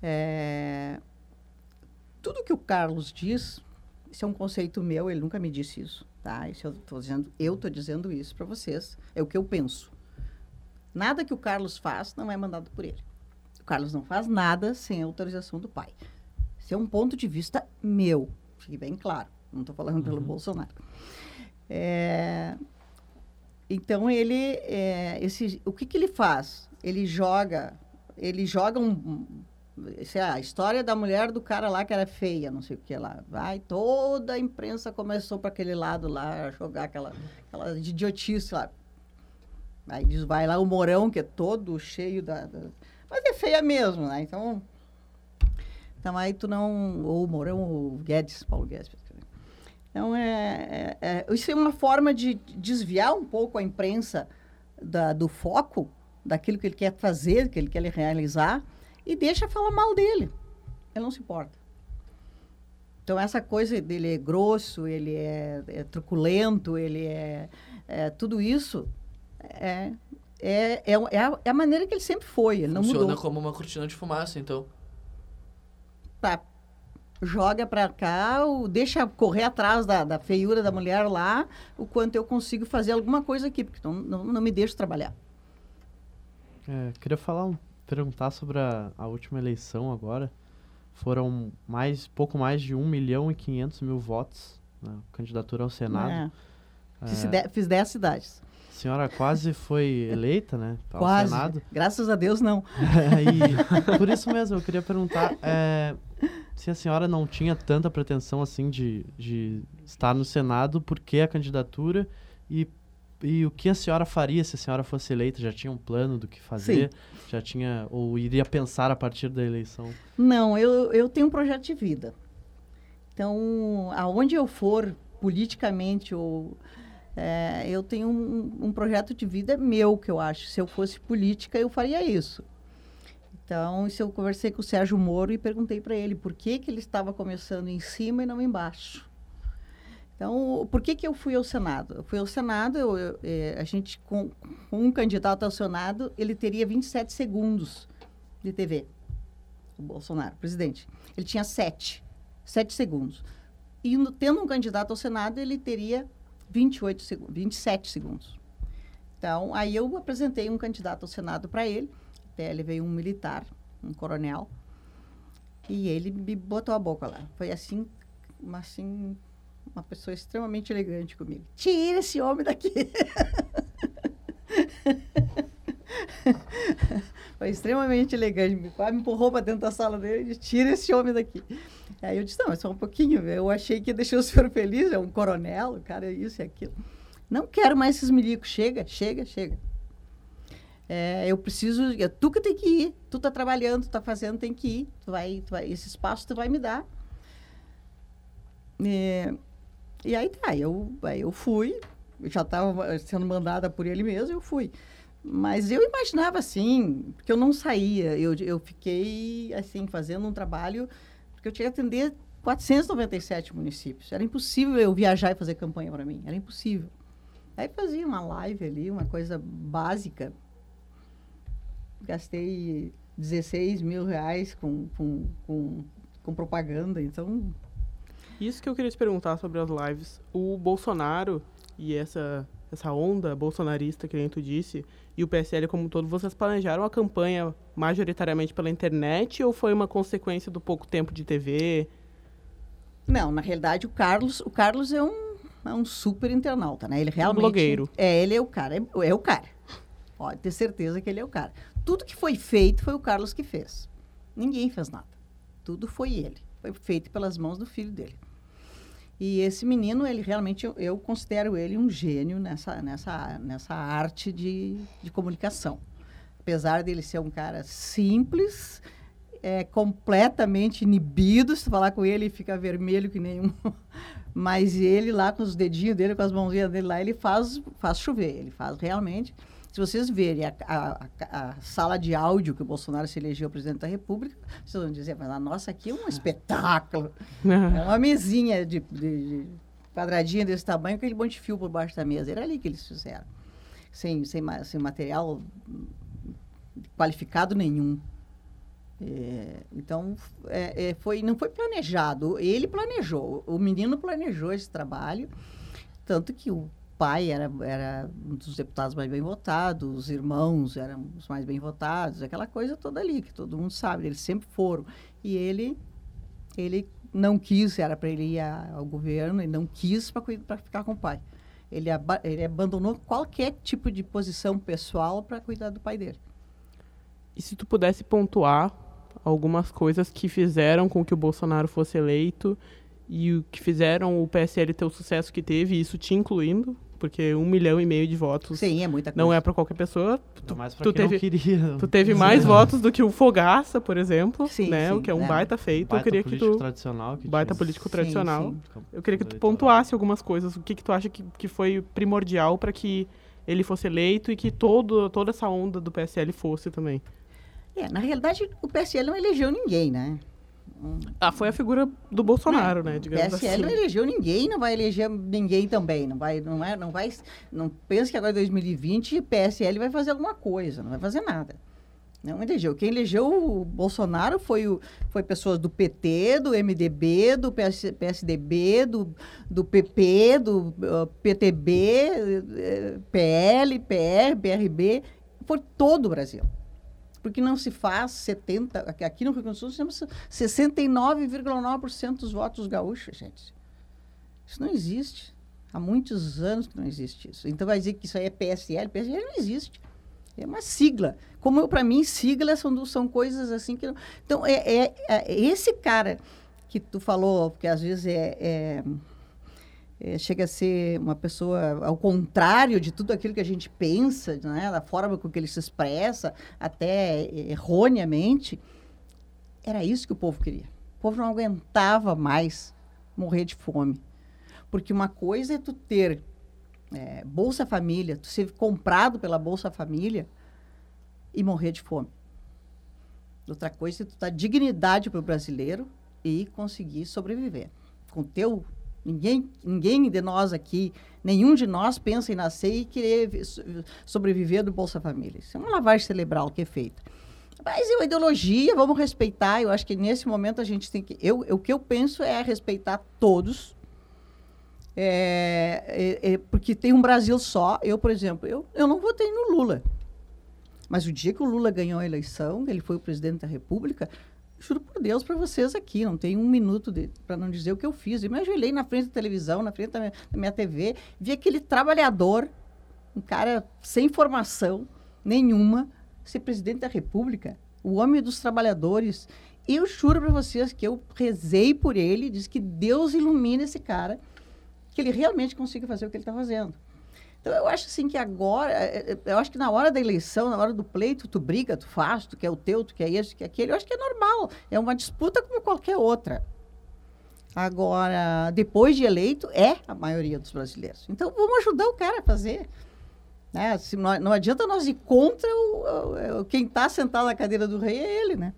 É, tudo que o Carlos diz, isso é um conceito meu, ele nunca me disse isso, tá? Isso eu estou dizendo, eu estou dizendo isso para vocês, é o que eu penso. Nada que o Carlos faz não é mandado por ele. O Carlos não faz nada sem autorização do pai. Isso é um ponto de vista meu, fique bem claro. Não estou falando pelo Bolsonaro. É, então ele, é, esse, o que, que ele faz? Ele joga, ele joga um, lá, a história da mulher do cara lá que era feia, não sei o que lá. Vai, toda a imprensa começou para aquele lado lá, jogar aquela, aquela idiotice lá. Aí diz, vai lá o Morão, que é todo cheio da, da- Mas é feia mesmo, né? Então. Então aí tu não. Ou o Morão ou o Guedes, Paulo Guedes. Então é, é- é- Isso é uma forma de desviar um pouco a imprensa da- do foco daquilo que ele quer fazer, que ele quer realizar, e deixa falar mal dele. Ele não se importa. Então, essa coisa dele é grosso, ele é, é truculento, ele é, é tudo isso, é, é, é, é a, é a maneira que ele sempre foi, ele não Funciona mudou. como uma cortina de fumaça, então. Tá. Joga pra cá, o, deixa correr atrás da, da feiura da mulher lá, o quanto eu consigo fazer alguma coisa aqui, porque não, não, não me deixa trabalhar. É, queria falar, um- perguntar sobre a, a última eleição agora. Foram mais, pouco mais de 1 milhão e 500 mil votos na candidatura ao Senado. É. É, Fiz, de- fiz 10 cidades. a senhora quase foi eleita, né? Ao Quase. Senado. Graças a Deus, não. e por isso mesmo, eu queria perguntar é, se a senhora não tinha tanta pretensão assim de, de estar no Senado, por que a candidatura e, e o que a senhora faria se a senhora fosse eleita? Já tinha um plano do que fazer? Já tinha, ou iria pensar a partir da eleição? Não, eu, eu tenho um projeto de vida. Então, aonde eu for politicamente, ou, é, eu tenho um, um projeto de vida meu, que eu acho. Se eu fosse política, eu faria isso. Então, isso eu conversei com o Sérgio Moro e perguntei para ele por que, que ele estava começando em cima e não embaixo. Então, por que, que eu fui ao Senado? Eu fui ao Senado, eu, eu, eh, a gente, com, com um candidato ao Senado, ele teria 27 segundos de TV o Bolsonaro, presidente. Ele tinha sete, sete segundos. E no- tendo um candidato ao Senado, ele teria 28 segundos, 27 segundos. Então, aí eu apresentei um candidato ao Senado para ele, até ele veio um militar, um coronel, e ele me botou a boca lá. Foi assim, assim, uma pessoa extremamente elegante comigo. Tira esse homem daqui! Foi extremamente elegante. me- empurrou para dentro da sala dele e disse, tira esse homem daqui. Aí eu disse, não, é só um pouquinho. Eu achei que ia deixar o senhor feliz, é um coronel, o cara é isso e aquilo. Não quero mais esses milicos. Chega, chega, chega. É, eu preciso, é tu que tem que ir. Tu tá trabalhando, tu tá fazendo, tem que ir. Tu vai, tu vai, esse espaço tu vai me dar. É, e aí tá, eu, aí eu fui. Já estava sendo mandada por ele mesmo, eu fui. Mas eu imaginava assim, porque eu não saía. Eu, eu fiquei, assim, fazendo um trabalho, porque eu tinha que atender 497 municípios. Era impossível eu viajar e fazer campanha para mim. Era impossível. Aí fazia uma live ali, uma coisa básica. Gastei 16 mil reais com, com, com, com propaganda, então... Isso que eu queria te perguntar sobre as lives. O Bolsonaro e essa, essa onda bolsonarista, que nem tu disse, e o PSL como um todo, vocês planejaram a campanha majoritariamente pela internet ou foi uma consequência do pouco tempo de TV? Não, na realidade o Carlos, o Carlos é um, é um super internauta, né? Ele realmente blogueiro. É, ele é o cara, é, é o cara. Pode ter certeza que ele é o cara. Tudo que foi feito foi o Carlos que fez. Ninguém fez nada. Tudo foi ele. Foi feito pelas mãos do filho dele. E esse menino, ele realmente, eu, eu considero ele um gênio nessa, nessa, nessa arte de, de comunicação. Apesar dele ser um cara simples, é, completamente inibido, se falar com ele, fica vermelho que nenhum. Mas ele lá, com os dedinhos dele, com as mãozinhas dele lá, ele faz, faz chover. Ele faz realmente. Se vocês verem a, a, a, a sala de áudio que o Bolsonaro se elegeu presidente da República, vocês vão dizer, mas a nossa aqui é um espetáculo. É uma mesinha de, de, de quadradinha desse tamanho, com aquele monte de fio por baixo da mesa. Era ali que eles fizeram. Sem, sem, sem material qualificado nenhum. É, então, é, é, foi, não foi planejado. Ele planejou. O menino planejou esse trabalho. Tanto que o pai era, era um dos deputados mais bem votados, os irmãos eram os mais bem votados, aquela coisa toda ali, que todo mundo sabe, eles sempre foram. E ele, ele não quis, era para ele ir ao governo, ele não quis para ficar com o pai. Ele, aba- ele abandonou qualquer tipo de posição pessoal para cuidar do pai dele. E se tu pudesse pontuar algumas coisas que fizeram com que o Bolsonaro fosse eleito e o que fizeram o PSL ter o sucesso que teve, isso te incluindo, porque um milhão e meio de votos Sim, é muita coisa. não é para qualquer pessoa. Ainda mais pra tu quem teve- não queria. Tu teve mais votos do que o Fogaça, por exemplo, Sim, né? sim, o que é um é. baita feito. Baita eu queria que tu tradicional. Que baita tinha político Sim, tradicional. sim. Eu queria que tu pontuasse algumas coisas. O que, que tu acha que, que foi primordial para que ele fosse eleito e que todo, toda essa onda do PSL fosse também? É, na realidade, o PSL não elegeu ninguém, né? Ah, foi a figura do Bolsonaro, né? O Digamos PSL assim. não elegeu ninguém, não vai eleger ninguém também. Não vai, não é, não vai, não pensa que agora em 2020 o PSL vai fazer alguma coisa, não vai fazer nada. Não elegeu. Quem elegeu o Bolsonaro foi, o, foi pessoas do PT, do MDB, do PS, PSDB, do, do PP, do uh, PTB, eh, PL, PR, BRB, por todo o Brasil. Porque não se faz 70, aqui- no Rio Grande do Sul temos 69,9% dos votos gaúchos, gente. Isso não existe. Há muitos anos que não existe isso. Então vai dizer que isso aí é PSL, PSL não existe. É uma sigla. Como para mim, siglas são, são coisas assim que. não- Então, é, é- é esse cara que tu falou, porque às vezes é, é- é, chega a ser uma pessoa ao contrário de tudo aquilo que a gente pensa, né? da forma com que ele se expressa, até erroneamente. Era isso que o povo queria. O povo não aguentava mais morrer de fome. Porque uma coisa é tu ter é, Bolsa Família, tu ser comprado pela Bolsa Família e morrer de fome. Outra coisa é tu dar dignidade para o brasileiro e conseguir sobreviver. Com teu ninguém, ninguém de nós aqui, nenhum de nós pensa em nascer e querer vi- so- sobreviver do Bolsa Família. Isso é uma lavagem cerebral que é feita. Mas é uma ideologia, vamos respeitar. Eu acho que nesse momento a gente tem que. Eu- o que eu penso é respeitar todos. É, é- é porque tem um Brasil só. Eu, por exemplo, eu, eu não votei no Lula. Mas o dia que o Lula ganhou a eleição, ele foi o presidente da República, juro por Deus para vocês aqui, não tem um minuto para não dizer o que eu fiz. Eu me ajoelhei na frente da televisão, na frente da minha, da minha TV, vi aquele trabalhador, um cara sem formação nenhuma, ser presidente da República, o homem dos trabalhadores. Eu juro para vocês que eu rezei por ele, disse que Deus ilumine esse cara, que ele realmente consiga fazer o que ele está fazendo. Então, eu acho assim que agora, eh, eh, eu acho que na hora da eleição, na hora do pleito, tu briga, tu faz, tu quer o teu, tu quer esse, tu quer aquele. Eu acho que é normal. É uma disputa como qualquer outra. Agora, depois de eleito, é a maioria dos brasileiros. Então, vamos ajudar o cara a fazer. Né? Não, não adianta nós ir contra o, o- quem está sentado na cadeira do rei, é ele, né?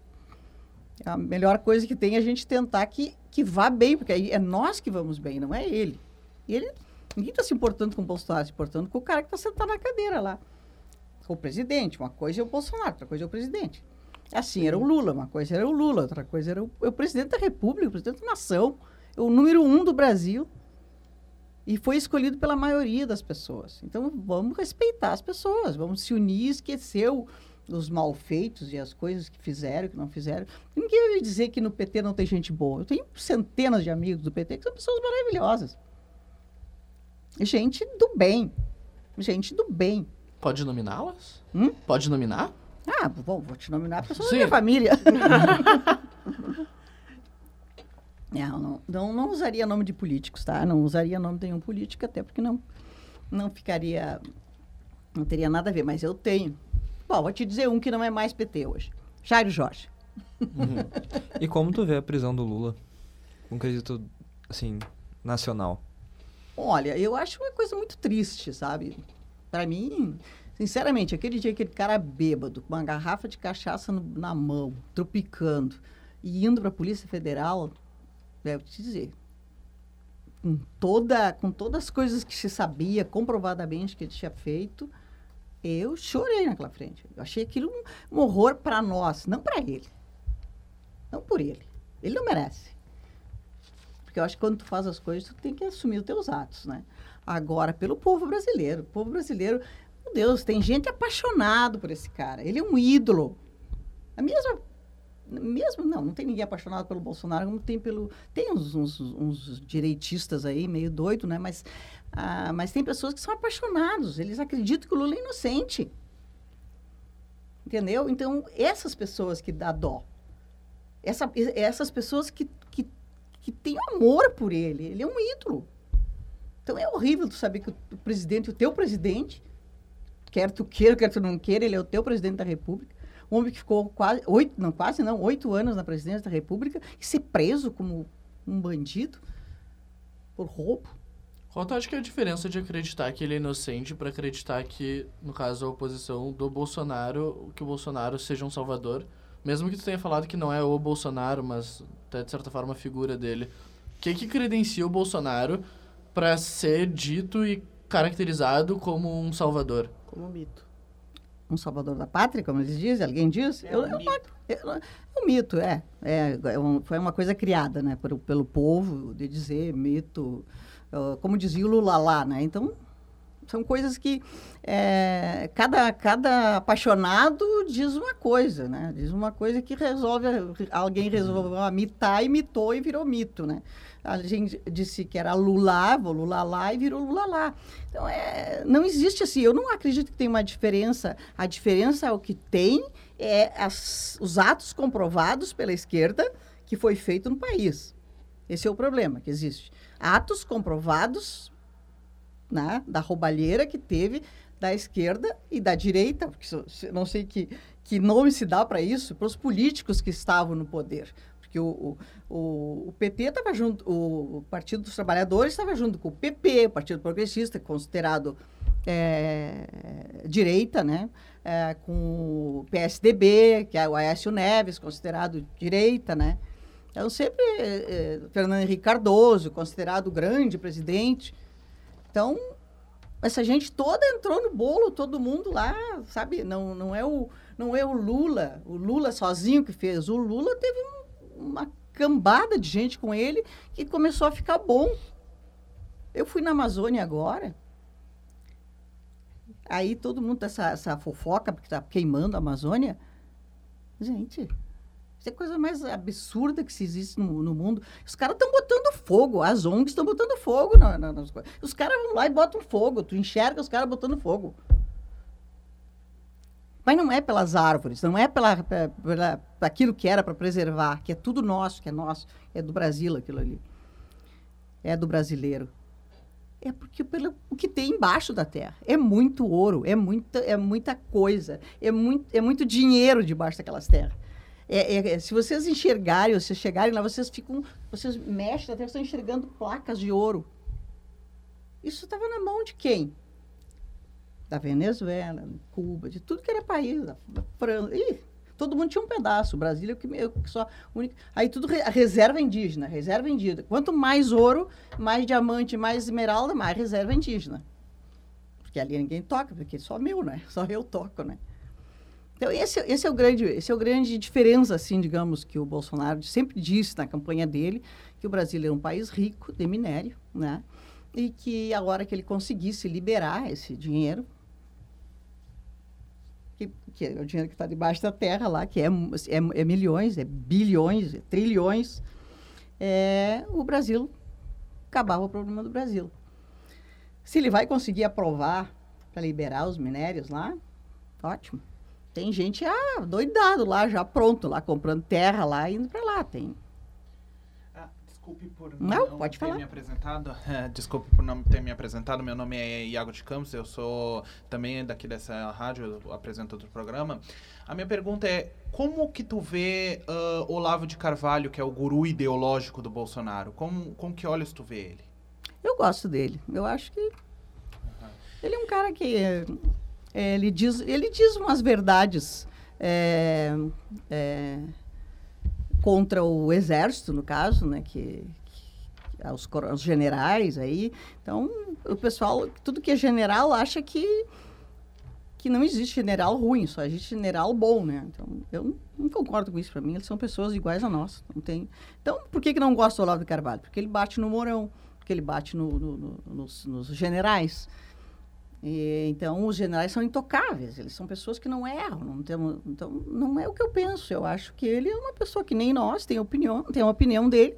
A melhor coisa que tem é a gente tentar que, que vá bem, porque aí é nós que vamos bem, não é ele. E ele ninguém está se importando com o Bolsonaro, se importando com o cara que está sentado na cadeira lá. Com o presidente. Uma coisa é o Bolsonaro, outra coisa é o presidente. Assim era o Lula, uma coisa era o Lula, outra coisa era o, é o presidente da República, o presidente da nação. o número um do Brasil e foi escolhido pela maioria das pessoas. Então, vamos respeitar as pessoas, vamos se unir, esquecer o, os malfeitos e as coisas que fizeram, que não fizeram. Ninguém vai dizer que no PT não tem gente boa. Eu tenho centenas de amigos do PT que são pessoas maravilhosas. Gente do bem. Gente do bem. Pode nominá-las? Hum? Pode nominar? Ah, bom, vou te nominar pessoas da Sim. minha família. não, não, não, não usaria nome de políticos, tá? Não usaria nome de nenhum político, até porque não, não ficaria. Não teria nada a ver, mas eu tenho. Bom, vou te dizer um que não é mais PT hoje. Jairo Jorge. E como tu vê a prisão do Lula? Um quesito, assim, nacional. Olha, eu acho uma coisa muito triste, sabe? Para mim, sinceramente, aquele dia aquele cara bêbado, com uma garrafa de cachaça no- na mão, tropicando, e indo para a Polícia Federal, devo te dizer, com, toda, com todas as coisas que se sabia comprovadamente que ele tinha feito, eu chorei naquela frente. Eu achei aquilo um, um horror para nós, não para ele. Não por ele. Ele não merece. Porque eu acho que quando tu faz as coisas, tu tem que assumir os teus atos, né? Agora, pelo povo brasileiro. O povo brasileiro, meu Deus, tem gente apaixonado por esse cara. Ele é um ídolo. A mesma... Mesmo, não, não tem ninguém apaixonado pelo Bolsonaro, como tem pelo... Tem uns, uns, uns direitistas aí, meio doido, né? Mas, ah, mas tem pessoas que são apaixonados. Eles acreditam que o Lula é inocente. Entendeu? Então, essas pessoas que dá dó. Essa, essas pessoas que, que que tem amor por ele. Ele é um ídolo. Então é horrível tu saber que o, presidente, o teu presidente, quer tu queira, quer tu não queira, ele é o teu presidente da República. Um homem que ficou quase, oito, não quase não, oito anos na presidência da República e ser preso como um bandido por roubo. Qual tu acha que é a diferença de acreditar que ele é inocente para acreditar que, no caso, a oposição do Bolsonaro, que o Bolsonaro seja um salvador? Mesmo que tu tenha falado que não é o Bolsonaro, mas até de certa forma a figura dele. O que que credencia o Bolsonaro para ser dito e caracterizado como um salvador? Como mito. Um salvador da pátria, como eles dizem, alguém diz? É Eu- um eu mito. É é um mito, é. é, é um- foi uma coisa criada, né, pelo, pelo povo, de dizer mito, ah, como dizia o Lula lá, né? Então, são coisas que é, cada, cada apaixonado diz uma coisa, né? Diz uma coisa que resolve, alguém resolveu mitar e mitou e virou mito, né? A gente disse que era Lula, vou Lula lá e virou Lula lá. Então, é, não existe assim, eu não acredito que tem uma diferença. A diferença é o que tem é as- os atos comprovados pela esquerda que foi feito no país. Esse é o problema que existe. Atos comprovados né, da roubalheira que teve da esquerda e da direita, porque não sei que, que nome se dá para isso, para os políticos que estavam no poder. Porque o, o, o, PT estava junto, o, Partido dos Trabalhadores estava junto com o PP, o Partido Progressista, considerado é, direita, né? É, com o PSDB, que é o Aécio Neves, considerado direita, né? Então, sempre é, é, Fernando Henrique Cardoso, considerado grande presidente. Então, essa gente toda entrou no bolo, todo mundo lá, sabe? Não, não, é, o, não é o Lula, o Lula sozinho que fez. O Lula teve um- uma cambada de gente com ele que começou a ficar bom. Eu fui na Amazônia agora. Aí todo mundo, essa, essa fofoca, porque está queimando a Amazônia. Gente, isso é a coisa mais absurda que se existe no, no mundo. Os caras estão botando fogo, as ONGs estão botando fogo na- na- nas coisas. Os caras vão lá e botam fogo. Tu enxerga os caras botando fogo. Mas não é pelas árvores, não é pela, pe- pela, aquilo que era para preservar, que é tudo nosso, que é nosso, é do Brasil aquilo ali. É do brasileiro. É porque pelo o que tem embaixo da terra. É muito ouro, é muita, é muita coisa, é muito, é muito dinheiro debaixo daquelas terras. É, é- é- se vocês enxergarem, vocês chegarem lá, vocês ficam, vocês mexem terra, estão enxergando placas de ouro. Isso estava na mão de quem? Da Venezuela, Cuba, de tudo que era país, da, França. Ih, todo mundo tinha um pedaço. Brasil é o que, meio que só. único- Aí tudo re- a reserva indígena, reserva indígena. Quanto mais ouro, mais diamante, mais esmeralda, mais reserva indígena. Porque ali ninguém toca, porque é só meu, né? Só eu toco, né? Então, esse, esse, é o grande, esse é o grande diferença, assim, digamos, que o Bolsonaro sempre disse na campanha dele, que o Brasil é um país rico de minério, né? E que a hora que ele conseguisse liberar esse dinheiro, que, que é o dinheiro que está debaixo da terra lá, que é, é, é milhões, é bilhões, é trilhões, é, o Brasil acabava o problema do Brasil. Se ele vai conseguir aprovar para liberar os minérios lá, ótimo. Tem gente ah, doidado lá, já pronto, lá comprando terra lá, indo para lá. Tem. Ah, desculpe por não, não pode ter falar. me apresentado. desculpe por não ter me apresentado. Meu nome é Iago de Campos, eu sou também daqui dessa rádio, eu apresento outro programa. A minha pergunta é, como que tu vê uh, Olavo de Carvalho, que é o guru ideológico do Bolsonaro? Como, com que olhos tu vê ele? Eu gosto dele. Eu acho que ele é um cara que é, ele diz, ele diz umas verdades é, é, contra o exército, no caso, né, que, que os, os, generais aí. Então, o pessoal, tudo que é general acha que que não existe general ruim, só existe general bom, né? Então, eu não concordo com isso. Para mim, eles são pessoas iguais a nós. Não tem... Então, por que, que não gosta do Olavo de Carvalho? Porque ele bate no Mourão, porque ele bate no, no, no, nos, nos generais. E, então, os generais são intocáveis, eles são pessoas que não erram. Não temos, então, não é o que eu penso. Eu acho que ele é uma pessoa que nem nós, tem opinião, tem uma opinião dele,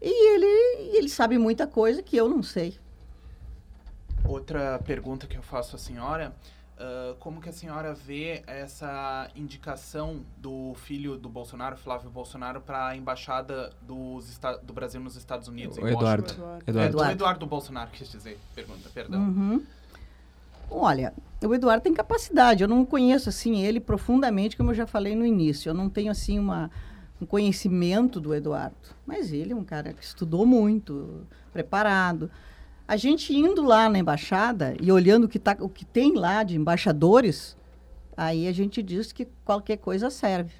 e ele, ele sabe muita coisa que eu não sei. Outra pergunta que eu faço à senhora, uh, como que a senhora vê essa indicação do filho do Bolsonaro, Flávio Bolsonaro, para a embaixada dos, do Brasil nos Estados Unidos? O Eduardo. Eduardo. Eduardo. É, Eduardo Bolsonaro, quis dizer. Pergunta, perdão. Uhum. Olha, o Eduardo tem capacidade. Eu não conheço assim ele profundamente, como eu já falei no início. Eu não tenho assim uma, um conhecimento do Eduardo, mas ele é um cara que estudou muito, preparado. A gente indo lá na embaixada e olhando o que, tá, o que tem lá de embaixadores, aí a gente diz que qualquer coisa serve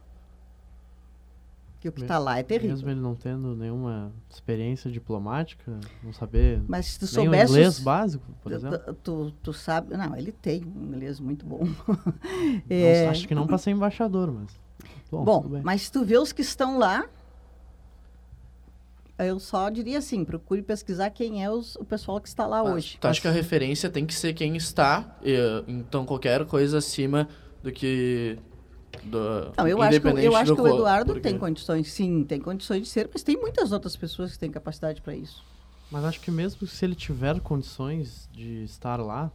que o que está lá é terrível. Mesmo ele não tendo nenhuma experiência diplomática, não saber Mas se tu soubesse inglês básico, por exemplo. Tu, tu, tu, sabe, não, ele tem um inglês muito bom. é... não, acho que não para ser embaixador, mas bom. Bom, mas se tu vê os que estão lá, eu só diria assim, procure pesquisar quem é os, o pessoal que está lá mas, hoje. Tu acha que a referência tem que ser quem está, então qualquer coisa acima do que do, não, eu acho que, eu acho que o Eduardo porque... tem condições, sim, tem condições de ser, mas tem muitas outras pessoas que têm capacidade para isso. Mas acho que mesmo se ele tiver condições de estar lá,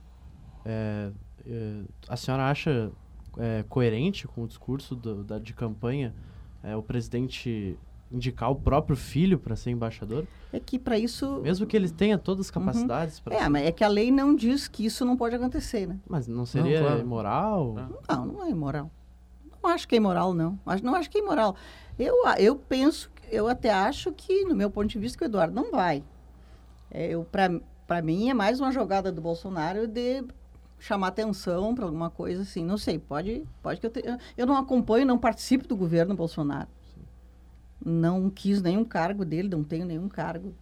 é, é, a senhora acha é, coerente com o discurso do, da, de campanha é, o presidente indicar o próprio filho para ser embaixador? É que para isso. Mesmo que ele tenha todas as uhum. capacidades. Uhum. É, mas é que a lei não diz que isso não pode acontecer, né? Mas não seria não, claro. imoral? Não, não é imoral. Não acho que é imoral, não. Não acho que é imoral. Eu, eu penso, eu até acho que, no meu ponto de vista, que o Eduardo não vai. É, eu, para mim, é mais uma jogada do Bolsonaro de chamar atenção para alguma coisa assim. Não sei, pode, pode que eu, te, eu não acompanho, não participo do governo Bolsonaro. Não quis nenhum cargo dele, não tenho nenhum cargo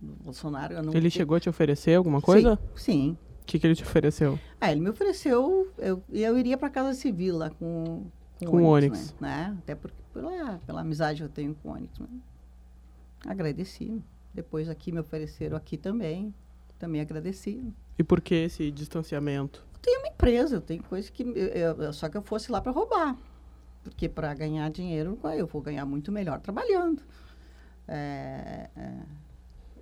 do Bolsonaro. ele tenho... chegou a te oferecer alguma coisa? Sim. sim. O que, que ele te ofereceu? Ah, ele me ofereceu, eu, eu iria para casa civil lá com, com, com o Onix. Né? né? Até porque, pela, pela amizade que eu tenho com o Onix. Né? Agradeci. Depois aqui me ofereceram aqui também. Também agradeci. E por que esse distanciamento? Eu tenho uma empresa, eu tenho coisa que. Eu, eu, só que eu fosse lá para roubar. Porque para ganhar dinheiro, eu vou ganhar muito melhor trabalhando. É, é,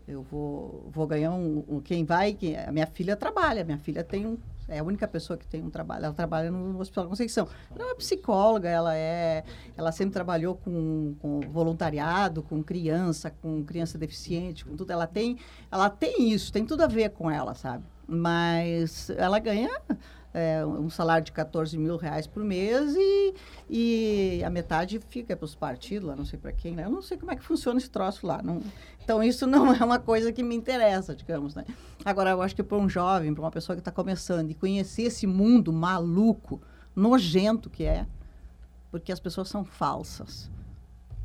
eu vou, vou ganhar um, um, Quem vai. Quem, a minha filha trabalha. Minha filha tem um. É a única pessoa que tem um trabalho. Ela trabalha no Hospital Conceição. Ela é psicóloga, ela é. Ela sempre trabalhou com, com voluntariado, com criança, com criança deficiente, com tudo. Ela tem, ela tem isso, tem tudo a ver com ela, sabe? Mas ela ganha é, um salário de 14 mil reais por mês e, e a metade fica para os partidos, lá não sei para quem, né? Eu não sei como é que funciona esse troço lá. Não, então, isso não é uma coisa que me interessa, digamos, né? Agora, eu acho que para um jovem, para uma pessoa que está começando e conhecer esse mundo maluco, nojento que é, porque as pessoas são falsas.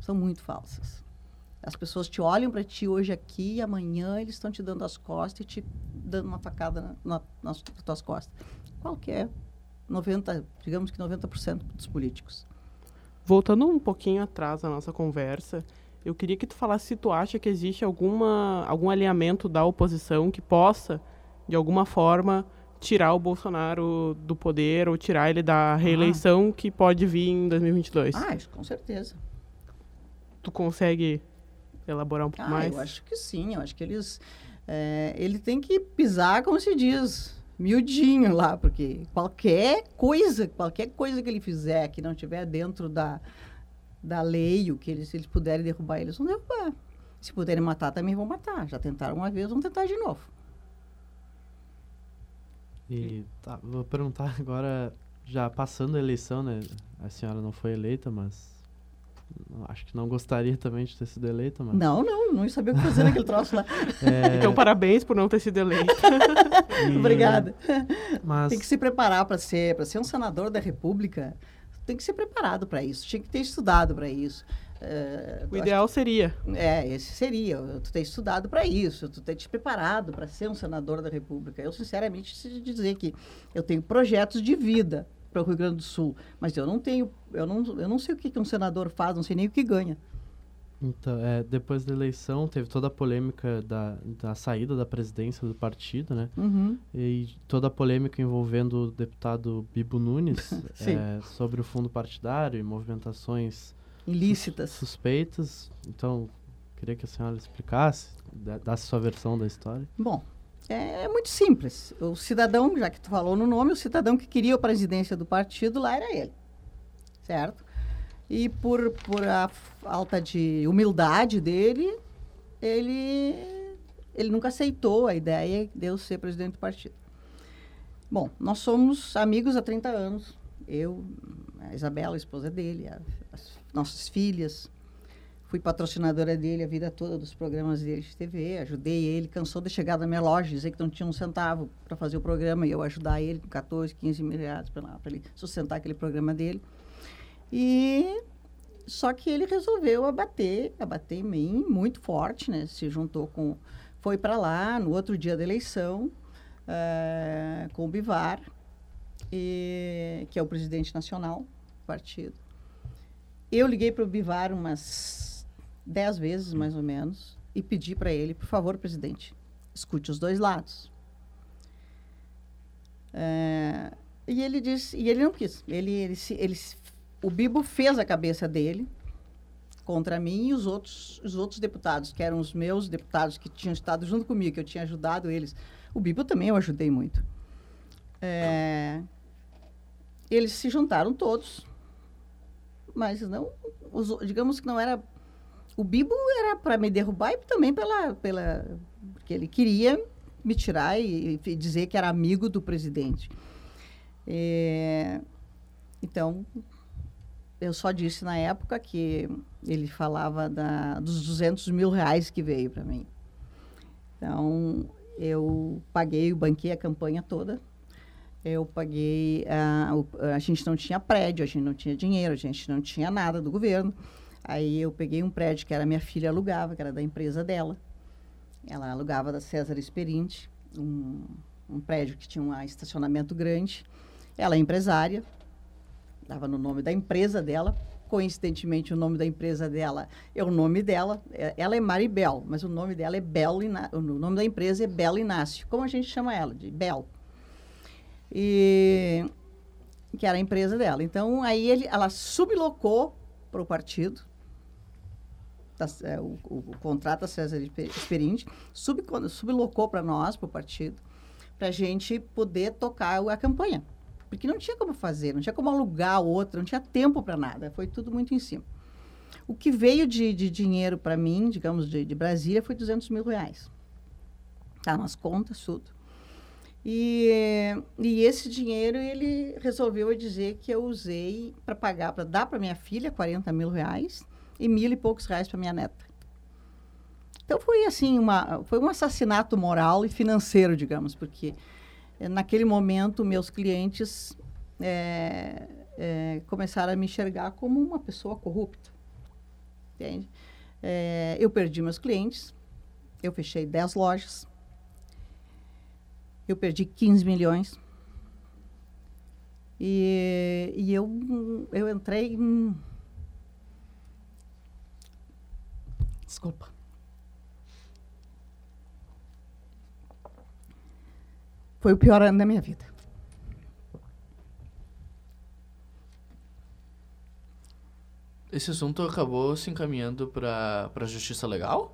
São muito falsas. As pessoas te olham para ti hoje aqui e amanhã eles estão te dando as costas e te dando uma facada na, na, nas tuas costas. Qualquer. 90, digamos que 90% dos políticos. Voltando um pouquinho atrás na nossa conversa, eu queria que tu falasse se tu acha que existe alguma, algum alinhamento da oposição que possa, de alguma forma, tirar o Bolsonaro do poder ou tirar ele da reeleição que pode vir em 2022. Ah, isso com certeza. Tu consegue elaborar um pouco Ah, mais? eu acho que sim. Eu acho que eles... é, ele tem que pisar, como se diz, miudinho lá, porque qualquer coisa, qualquer coisa que ele fizer que não tiver dentro da, da lei, o que eles, se eles puderem derrubar, eles vão derrubar. Se puderem matar, também vão matar. Já tentaram uma vez, vão tentar de novo. E tá, vou perguntar agora, já passando a eleição, né? A senhora não foi eleita, mas acho que não gostaria também de ter sido eleita, mas. Não, não, não ia saber o que fazer naquele troço lá. É, Então, parabéns por não ter sido eleito. e- Obrigada. Mas Tem que se preparar para ser, para ser um senador da República. Tem que ser preparado para isso. Tinha que ter estudado para isso. É, O ideal seria. É, esse seria. Tu ter estudado para isso, tu ter te preparado para ser um senador da República. Eu, sinceramente, preciso dizer que eu tenho projetos de vida para o Rio Grande do Sul, mas eu não tenho, eu não, eu não sei o que, que um senador faz, não sei nem o que ganha. Então, é, depois da eleição, teve toda a polêmica da, da saída da presidência do partido, né? Uhum. E toda a polêmica envolvendo o deputado Bibo Nunes é, sobre o fundo partidário e movimentações Ilícitas. suspeitas. Então, queria que a senhora explicasse, desse sua versão da história. Bom, é, é muito simples. O cidadão, já que tu falou no nome, o cidadão que queria a presidência do partido lá era ele, certo? E por, por a falta de humildade dele, ele, ele nunca aceitou a ideia de eu ser presidente do partido. Bom, nós somos amigos há 30 anos. Eu, a Isabela, a esposa dele, as nossas filhas. Fui patrocinadora dele a vida toda dos programas dele de TV, ajudei ele, cansou de chegar na minha loja, dizer que não tinha um centavo para fazer o programa e eu ajudar ele com 14, 15 mil reais para ele sustentar aquele programa dele. E só que ele resolveu abater, abater em mim muito forte, né? Se juntou com, foi para lá no outro dia da eleição eh, com o Bivar, e, que é o presidente nacional do partido. Eu liguei para o Bivar umas dez vezes, mais ou menos, e pedi para ele, por favor, presidente, escute os dois lados. É, e ele disse, e ele não quis. Ele, ele, ele, o Bibo fez a cabeça dele contra mim e os outros, os outros deputados, que eram os meus deputados que tinham estado junto comigo, que eu tinha ajudado eles. O Bibo também eu ajudei muito. É, eles se juntaram todos, mas não, os, digamos que não era. O Bibo era para me derrubar e também pela, pela. Porque ele queria me tirar e, e dizer que era amigo do presidente. É, então, eu só disse na época que ele falava da, dos 200 mil reais que veio para mim. Então, eu paguei, eu banquei a campanha toda. Eu paguei. ah, o- a gente não tinha prédio, a gente não tinha dinheiro, a gente não tinha nada do governo. Aí eu peguei um prédio que era minha filha alugava, que era da empresa dela. Ela alugava da César Esperinte, um, um prédio que tinha um estacionamento grande. Ela é empresária, estava no nome da empresa dela. Coincidentemente, o nome da empresa dela é o nome dela. É- Ela é Maribel, mas o nome dela é Belo Iná- O nome da empresa é Belo Inácio. Como a gente chama ela? De Bel. E que era a empresa dela. Então, aí ele, ela sublocou para o partido, tá, é, o, o, contrato da César Esperinte, sub, sublocou para nós, para o partido, para a gente poder tocar a campanha. Porque não tinha como fazer, não tinha como alugar outra, não tinha tempo para nada, foi tudo muito em cima. O que veio de, de dinheiro para mim, digamos, de, de Brasília, foi 200 mil reais. Tá nas contas, tudo. E, e esse dinheiro ele resolveu dizer que eu usei para pagar, para dar para minha filha 40 mil reais e mil e poucos reais para minha neta. Então foi assim, uma, foi um assassinato moral e financeiro, digamos, porque eh, naquele momento meus clientes eh, eh, começaram a me enxergar como uma pessoa corrupta. Entende? Eh, eu perdi meus clientes, eu fechei 10 lojas, eu perdi 15 milhões. E, e eu, eu entrei em... Desculpa. Foi o pior ano da minha vida. Esse assunto acabou se encaminhando para a justiça legal?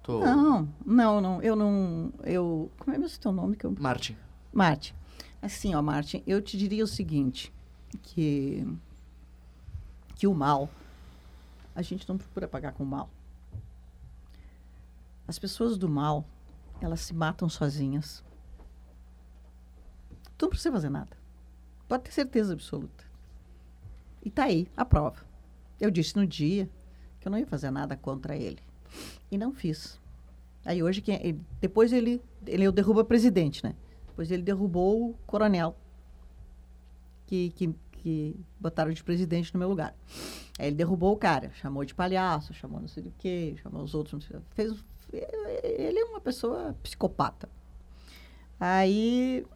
Tô... Não, não, não. Eu não. Eu. Como é mesmo o teu nome? Que eu... Martin. Martin. Assim, ó, Martin, eu te diria o seguinte, que, que o mal, a gente não procura pagar com o mal. As pessoas do mal, elas se matam sozinhas. Tu não precisa fazer nada. Pode ter certeza absoluta. E tá aí, a prova. Eu disse no dia que eu não ia fazer nada contra ele. E não fiz. Aí hoje, quem, ele, depois ele, ele derruba presidente, né? Depois ele derrubou o coronel que, que, que botaram de presidente no meu lugar. Aí ele derrubou o cara, chamou de palhaço, chamou não sei do que, chamou os outros. Fez, ele é uma pessoa psicopata. Aí,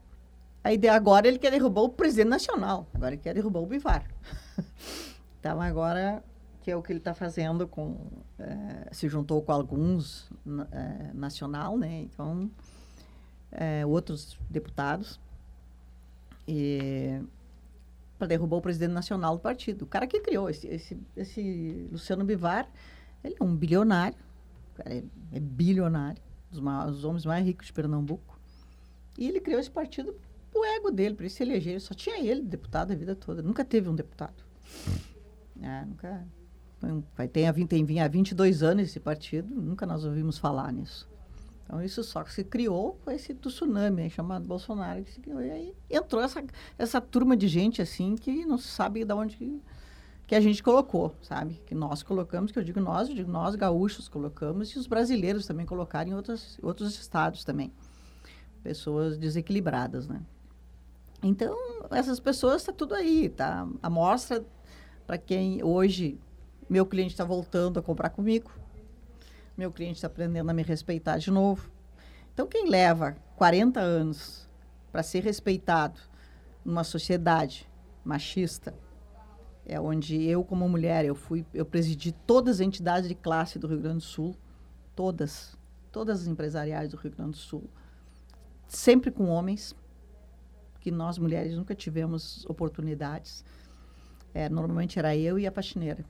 aí agora ele quer derrubar o presidente nacional. Agora ele quer derrubar o Bivar. então agora que é o que ele está fazendo com é, se juntou com alguns é, nacional, né? Então é, outros deputados para derrubar o presidente nacional do partido. O cara que criou esse, esse, esse Luciano Bivar, ele é um bilionário, é, é, bilionário, dos, maiores, dos homens mais ricos de Pernambuco. E ele criou esse partido o ego dele, para ele se eleger. Só tinha ele deputado a vida toda. Nunca teve um deputado. É, nunca. Vai ter há 22 anos esse partido, nunca nós ouvimos falar nisso. Então, isso só que se criou com esse tsunami aí, chamado Bolsonaro. Que se criou, e aí entrou essa, essa turma de gente assim que não sabe de onde que, a gente colocou, sabe? Que nós colocamos, que eu digo nós, eu digo nós, gaúchos, colocamos, e os brasileiros também colocaram em outros, outros estados também. Pessoas desequilibradas, né? Então, essas pessoas, está tudo aí, tá? A mostra, para quem hoje, meu cliente está voltando a comprar comigo, meu cliente está aprendendo a me respeitar de novo. Então, quem leva 40 anos para ser respeitado numa sociedade machista, é onde eu, como mulher, eu fui, eu presidi todas as entidades de classe do Rio Grande do Sul, todas, todas as empresariais do Rio Grande do Sul, sempre com homens, que nós mulheres nunca tivemos oportunidades. É, normalmente era eu e a faxineira.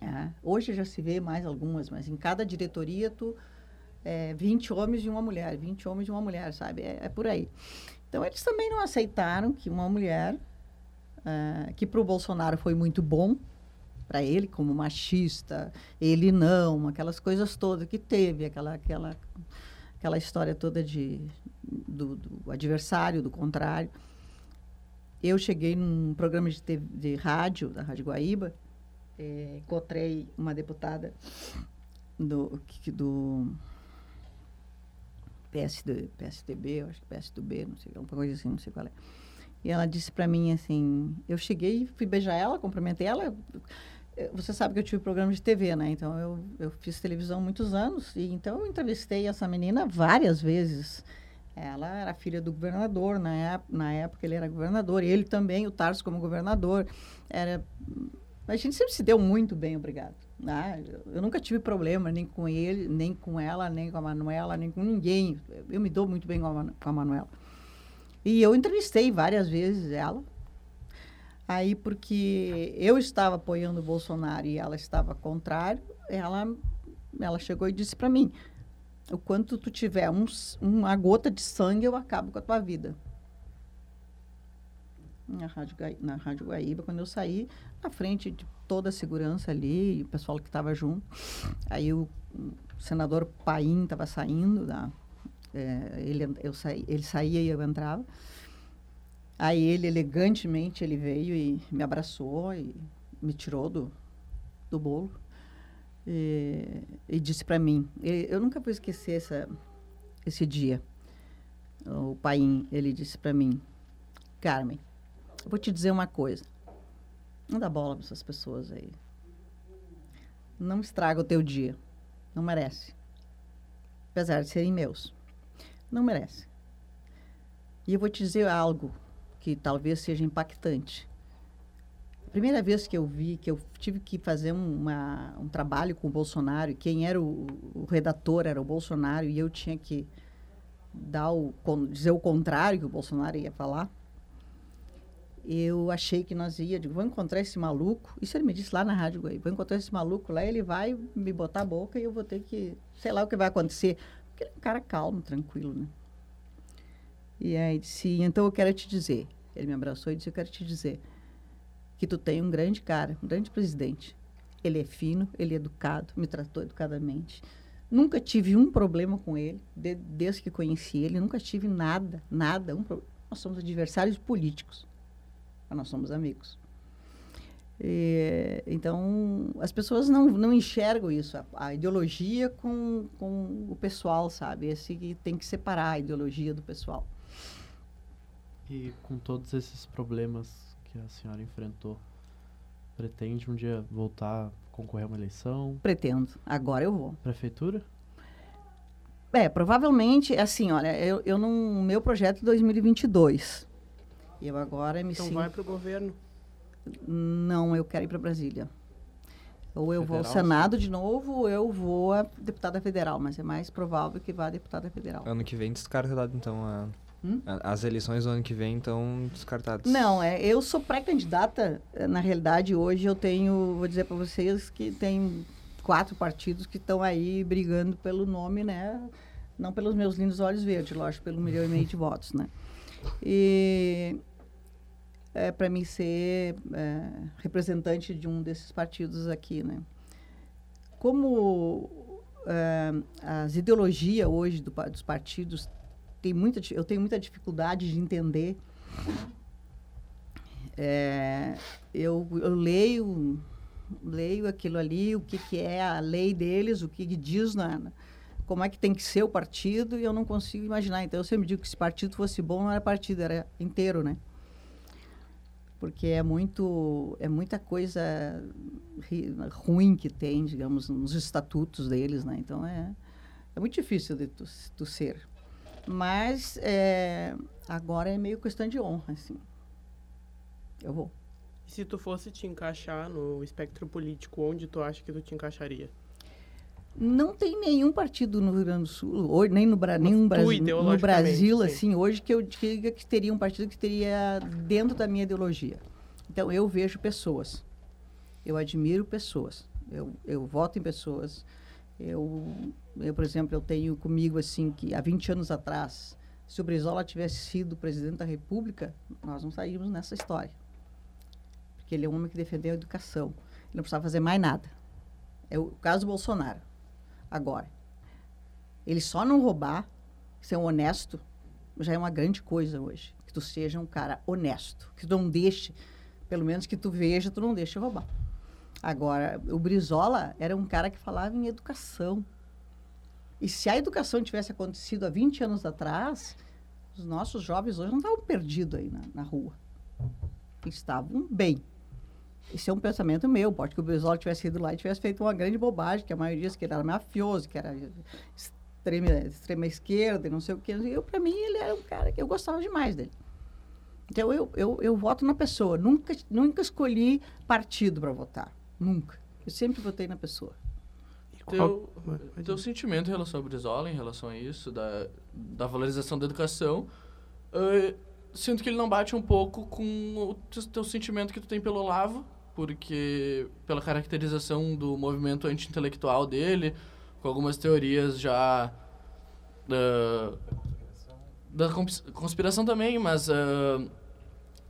É, hoje já se vê mais algumas, mas em cada diretoria tu é, 20 homens e uma mulher, 20 homens e uma mulher, sabe? É, é por aí. Então eles também não aceitaram que uma mulher, é, que para o Bolsonaro foi muito bom, para ele como machista, ele não, aquelas coisas todas que teve, aquela aquela aquela história toda de do, do adversário, do contrário. Eu cheguei num programa de, TV, de rádio da Rádio Guaíba é, encontrei uma deputada do, do PSD, PSDB, acho que PSDB, não sei, alguma coisa assim, não sei qual é. E ela disse para mim assim, eu cheguei, fui beijar ela, cumprimentei ela. Você sabe que eu tive programa de TV, né? Então eu, eu fiz televisão muitos anos e então eu entrevistei essa menina várias vezes. Ela era filha do governador, na, época, na época ele era governador, e ele também, o Tarso como governador. Era a gente sempre se deu muito bem, obrigado. Né? Eu nunca tive problema nem com ele, nem com ela, nem com a Manuela, nem com ninguém. Eu me dou muito bem com a, com a Manuela. E eu entrevistei várias vezes ela. Aí, porque eu estava apoiando o Bolsonaro e ela estava contrário, ela, ela chegou e disse para mim: o quanto tu tiver um, uma gota de sangue, eu acabo com a tua vida na Rádio, na Rádio Guaíba, quando eu saí, na frente de toda a segurança ali, o pessoal que estava junto. Aí o, senador Paim estava saindo, da, é, ele, eu saí, ele saía e eu entrava. Aí ele, elegantemente, ele veio e me abraçou e me tirou do, do bolo. E, e disse para mim, eu nunca vou esquecer essa, esse dia. O Paim, ele disse para mim, Carmen, eu vou te dizer uma coisa. Não dá bola para essas pessoas aí. Não estraga o teu dia. Não merece. Apesar de serem meus. Não merece. E eu vou te dizer algo que talvez seja impactante. A primeira vez que eu vi, que eu tive que fazer um, uma, um trabalho com o Bolsonaro, e quem era o, o redator era o Bolsonaro, e eu tinha que dar o, dizer o contrário que o Bolsonaro ia falar, eu achei que nós ia, digo, vou encontrar esse maluco, isso ele me disse lá na Rádio Guaí, vou encontrar esse maluco lá, ele vai me botar a boca e eu vou ter que, sei lá o que vai acontecer, porque ele é um cara calmo, tranquilo, né? E aí disse, então eu quero te dizer, ele me abraçou e disse, eu quero te dizer que tu tem um grande cara, um grande presidente, ele é fino, ele é educado, me tratou educadamente, nunca tive um problema com ele, de- desde que conheci ele, nunca tive nada, nada, um pro- nós somos adversários políticos, mas nós somos amigos. E, então, as pessoas não, não enxergam isso, a, a ideologia com, com o pessoal, sabe? Esse que tem que separar a ideologia do pessoal. E com todos esses problemas que a senhora enfrentou, pretende um dia voltar a concorrer a uma eleição? Pretendo. Agora eu vou. Prefeitura? É, provavelmente, assim, olha, eu, eu não, meu projeto é 2022. Eu agora me Então sinto... vai pro governo. Não, eu quero ir para Brasília. Ou eu vou ao Federal, Senado de novo, ou eu vou a deputada federal, mas é mais provável que vá a deputada federal. Ano que vem descartado, então. a- Hum? a- as eleições do ano que vem estão descartadas. Não, é, eu sou pré-candidata. eh, Na realidade, hoje eu tenho, vou dizer para vocês que tem quatro partidos que estão aí brigando pelo nome, né? Não pelos meus lindos olhos verdes, lógico, pelo milhão e meio de votos, né? E é para mim ser é, representante de um desses partidos aqui, né? Como é, as ideologias hoje do dos partidos tem muita, eu tenho muita dificuldade de entender é, eu, eu leio leio aquilo ali, o que, que é a lei deles, o que, que diz na- como é que tem que ser o partido, e eu não consigo imaginar. Então, eu sempre digo que se partido fosse bom, não era partido, era inteiro, né? Porque é muito é muita coisa ri- ruim que tem, digamos, nos estatutos deles, né? Então, é, é muito difícil de tu, tu ser. Mas é, agora é meio questão de honra, assim. Eu vou. E se tu fosse te encaixar no espectro político, onde tu acha que tu te encaixaria? Não tem nenhum partido no Rio Grande do Sul, nem no, Bra nenhum Brasil, no Brasil, sim. assim, hoje que eu diga que teria um partido que teria dentro da minha ideologia. Então, eu vejo pessoas. Eu admiro pessoas. Eu, eu voto em pessoas. Eu, eu, por exemplo, eu tenho comigo, assim, que há 20 anos atrás, se o Brizola tivesse sido presidente da República, nós não saímos nessa história. Porque ele é um homem que defendeu a educação. Ele não precisava fazer mais nada. É o caso do Bolsonaro agora. Ele só não roubar, ser um honesto, já é uma grande coisa hoje. Que tu seja um cara honesto, que tu não deixe, pelo menos que tu veja, tu não deixe roubar. Agora, o Brizola era um cara que falava em educação. E se a educação tivesse acontecido há 20 anos atrás, os nossos jovens hoje não estavam perdidos aí na, na rua. Estavam bem. Isso é um pensamento meu. Pode que o Brizola tivesse ido lá e tivesse feito uma grande bobagem, que a maioria disse que ele era mafioso, que era extrema, extrema esquerda e não sei o quê. Eu, para mim, ele era um cara que eu gostava demais dele. Então, eu, eu, eu voto na pessoa. Nunca, nunca escolhi partido para votar. Nunca. Eu sempre votei na pessoa. E Teu, teu sentimento em relação ao Brizola, em relação a isso, da, da valorização da educação, eh, sinto que ele não bate um pouco com o teu, teu sentimento que tu tem pelo Olavo, porque pela caracterização do movimento anti-intelectual dele, com algumas teorias já da, da cons- conspiração também, mas ah,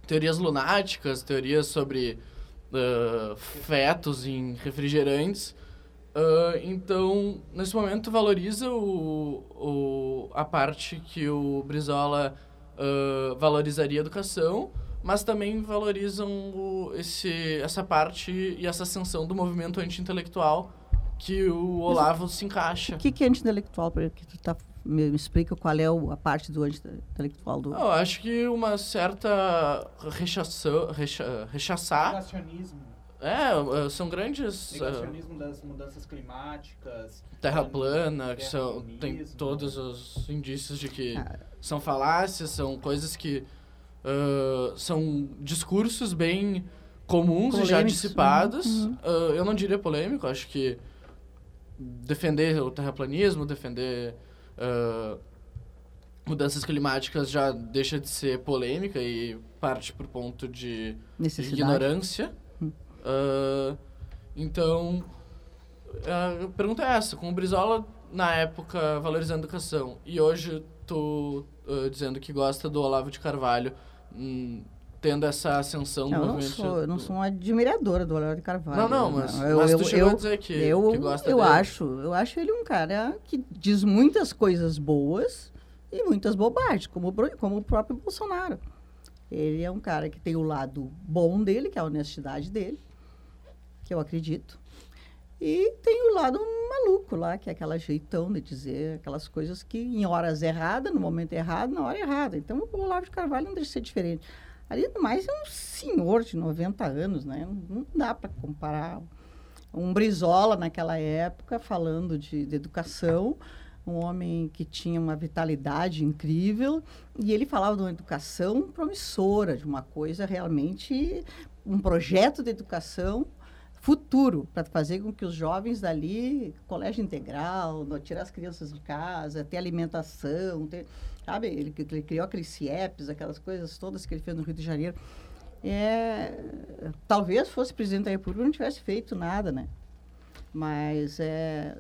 teorias lunáticas, teorias sobre ah, fetos em refrigerantes. Então, nesse momento, valoriza o, o, a parte que o Brizola valorizaria a educação, mas também valorizam o, esse, essa parte e essa ascensão do movimento anti-intelectual que o Olavo se encaixa. O que, que é anti-intelectual? pra- Que tu tá, me, me explica qual é o- a parte do anti-intelectual do... Eu acho que uma certa rechação, recha, rechaçar... Negacionismo. É, eh, são grandes... eh, Negacionismo das mudanças climáticas. terra plana, que são, tem todos os indícios de que Ah. são falácias, são coisas que ah, são discursos bem comuns e já Polêmicos, dissipados. uhum. Ah, eu não diria polêmico, acho que defender o terraplanismo, defender ah, mudanças climáticas já deixa de ser polêmica e parte pro ponto de ignorância. Hum. Ah, então, a pergunta é essa: com o Brizola, na época, valorizando a educação, e hoje tu dizendo que gosta do Olavo de Carvalho, hum, tendo essa ascensão do Não, eu não movimento. sou, eu não sou uma admiradora do Olavo de Carvalho. Não, não, mas, eu, mas eu, tu chegou eu, a dizer que, eu, que gosta eu dele. acho, eu acho ele um cara que diz muitas coisas boas e muitas bobagens, como, como o próprio Bolsonaro. Ele é um cara que tem o lado bom dele, que é a honestidade dele, que eu acredito. E tem o lado maluco lá, que é aquela jeitão de dizer aquelas coisas que em horas erradas, no momento errado, na hora errada. Então o Olavo de Carvalho não deixa de ser diferente. Ali mais é um senhor de 90 anos, né? Não, dá para comparar um Brizola naquela época falando de, de educação, um homem que tinha uma vitalidade incrível e ele falava de uma educação promissora, de uma coisa realmente um projeto de educação futuro para fazer com que os jovens dali, colégio integral, tirar as crianças de casa, ter alimentação, ter, sabe? Ele, ele criou aqueles CIEPs, aquelas coisas todas que ele fez no Rio de Janeiro. É, talvez fosse presidente da República não tivesse feito nada, né? Mas é,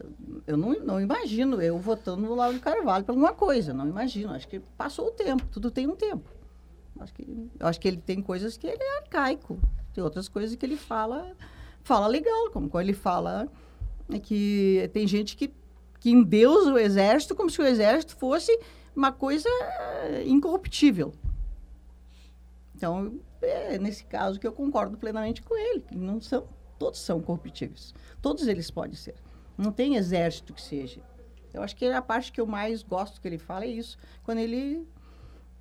eu não, não imagino eu votando no Lauro de Carvalho por alguma coisa, não imagino. Acho que passou o tempo, tudo tem um tempo. Acho que, acho que ele tem coisas que ele é arcaico, tem outras coisas que ele fala, fala legal, como ele fala é que tem gente que, que endeusa o exército como se o exército fosse uma coisa eh, incorruptível. Então, é nesse caso que eu concordo plenamente com ele, que não são, todos são corruptíveis. Todos eles podem ser. Não tem exército que seja. Eu acho que a parte que eu mais gosto que ele fala é isso, quando ele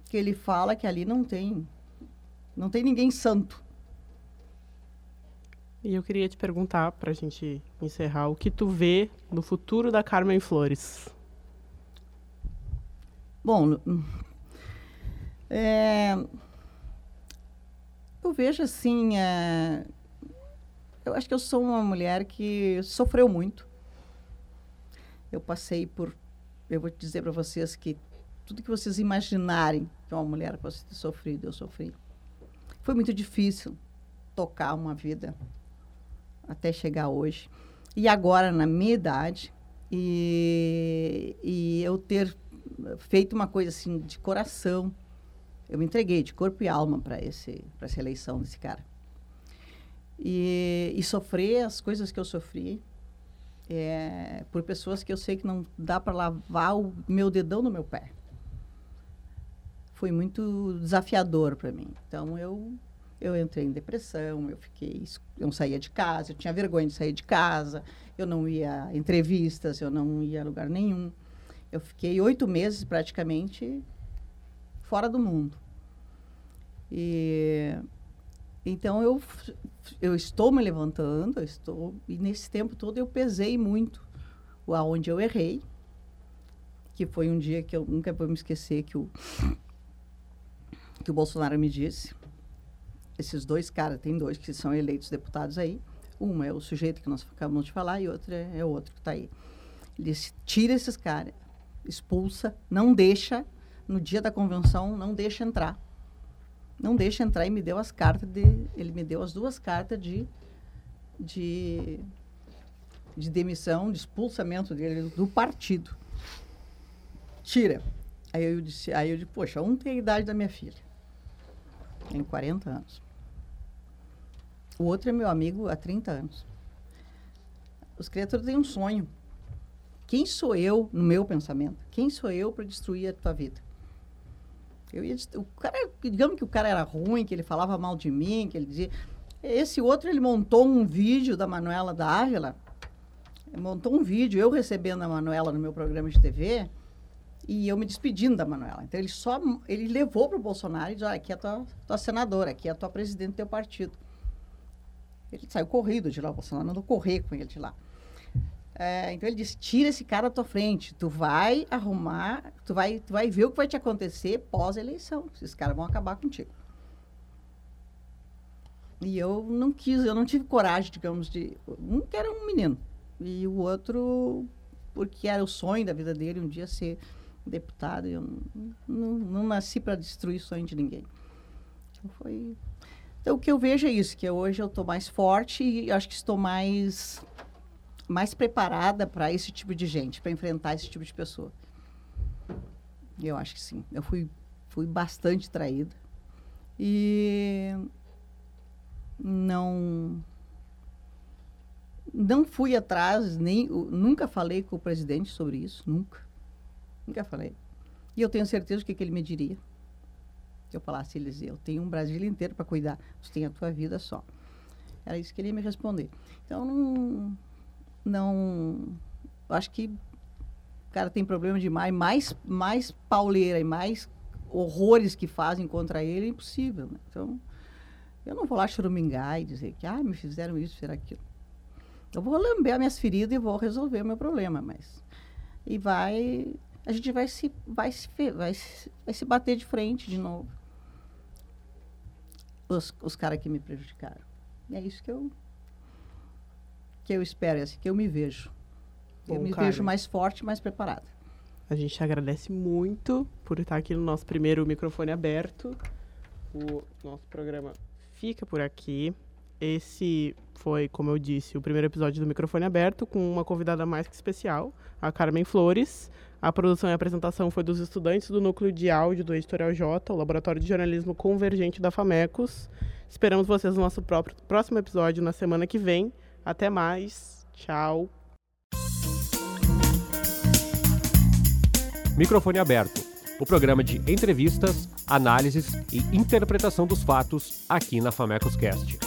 que ele fala que ali não tem não tem ninguém santo. E eu queria te perguntar, pra gente encerrar, o que tu vê no futuro da Carmen Flores? Bom, hum, é, eu vejo assim, é, eu acho que eu sou uma mulher que sofreu muito. Eu passei por, eu vou dizer para vocês que tudo que vocês imaginarem que uma mulher possa ter sofrido, eu sofri. Foi muito difícil tocar uma vida até chegar hoje. E agora, na minha idade, e, e eu ter feito uma coisa assim de coração. Eu me entreguei de corpo e alma para essa eleição desse cara. E, e sofrer as coisas que eu sofri é, por pessoas que eu sei que não dá para lavar o meu dedão no meu pé. Foi muito desafiador para mim. Então eu eu entrei em depressão, eu fiquei, eu não saía de casa, eu tinha vergonha de sair de casa, eu não ia a entrevistas, eu não ia a lugar nenhum. Eu fiquei oito meses praticamente fora do mundo. E então eu eu estou me levantando, eu estou e nesse tempo todo eu pesei muito o aonde eu errei, que foi um dia que eu nunca vou me esquecer que o que o Bolsonaro me disse. Esses dois caras, tem dois que são eleitos deputados aí. Um é o sujeito que nós acabamos de falar e outro é, é o outro que está aí. Ele tira esses caras, expulsa, não deixa, no dia da convenção, não deixa entrar. Não deixa entrar e me deu as cartas de. Ele me deu as duas cartas de. de, de demissão, de expulsamento dele do partido. Tira. Aí eu disse, aí eu disse, poxa, um tem a idade da minha filha. Tem 40 anos. O outro é meu amigo há 30 anos. Os criaturas têm um sonho. Quem sou eu, no meu pensamento? Quem sou eu para destruir a tua vida? Eu ia, o cara, digamos que o cara era ruim, que ele falava mal de mim, que ele dizia. Esse outro, ele montou um vídeo da Manuela da Ávila, montou um vídeo, eu recebendo a Manuela no meu programa de TV, e eu me despedindo da Manuela. Então, ele só ele levou para o Bolsonaro e disse, "Olha, aqui é a tua, tua senadora, aqui é a tua presidente do teu partido. Ele saiu corrido de lá, o Bolsonaro mandou correr com ele de lá. É, então ele disse: tira esse cara da tua frente. Tu vai arrumar, tu vai, tu vai ver o que vai te acontecer pós-eleição. Esses caras vão acabar contigo. E eu não quis, eu não tive coragem, digamos, de. Um que era um menino. E o outro, porque era o sonho da vida dele, um dia ser deputado. Eu não, não, não nasci para destruir sonho de ninguém. Então foi. Então o que eu vejo é isso, que hoje eu estou mais forte e acho que estou mais mais preparada para esse tipo de gente, para enfrentar esse tipo de pessoa. Eu acho que sim. Eu fui, fui bastante traída. E não não fui atrás, nem nunca falei com o presidente sobre isso, nunca. Nunca falei. E eu tenho certeza que, que ele me diria. Eu falasse, ele dizia, eu tenho um Brasil inteiro para cuidar, você tem a tua vida só. Era isso que ele ia me responder. Então, não, não acho que o cara tem problema demais, mais, mais pauleira e mais horrores que fazem contra ele é impossível. Né? Então, eu não vou lá choramingar e dizer que ah, me fizeram isso, fizeram aquilo. Eu vou lamber minhas feridas e vou resolver o meu problema, mas e vai a gente vai se vai se vai se, vai se bater de frente de novo. Os, os caras que me prejudicaram. E é isso que eu que eu espero, é assim, que eu me vejo. Bom, eu me vejo mais forte, mais preparada. A gente agradece muito por estar aqui no nosso primeiro microfone aberto. O nosso programa fica por aqui. Esse foi, como eu disse, o primeiro episódio do Microfone Aberto, com uma convidada mais que especial, a Carmen Flores. A produção e apresentação foi dos estudantes do núcleo de áudio do Editorial J, o laboratório de jornalismo convergente da FAMECOS. Esperamos vocês no nosso próprio, próximo episódio na semana que vem. Até mais. Tchau. Microfone Aberto o programa de entrevistas, análises e interpretação dos fatos aqui na Famecos Cast.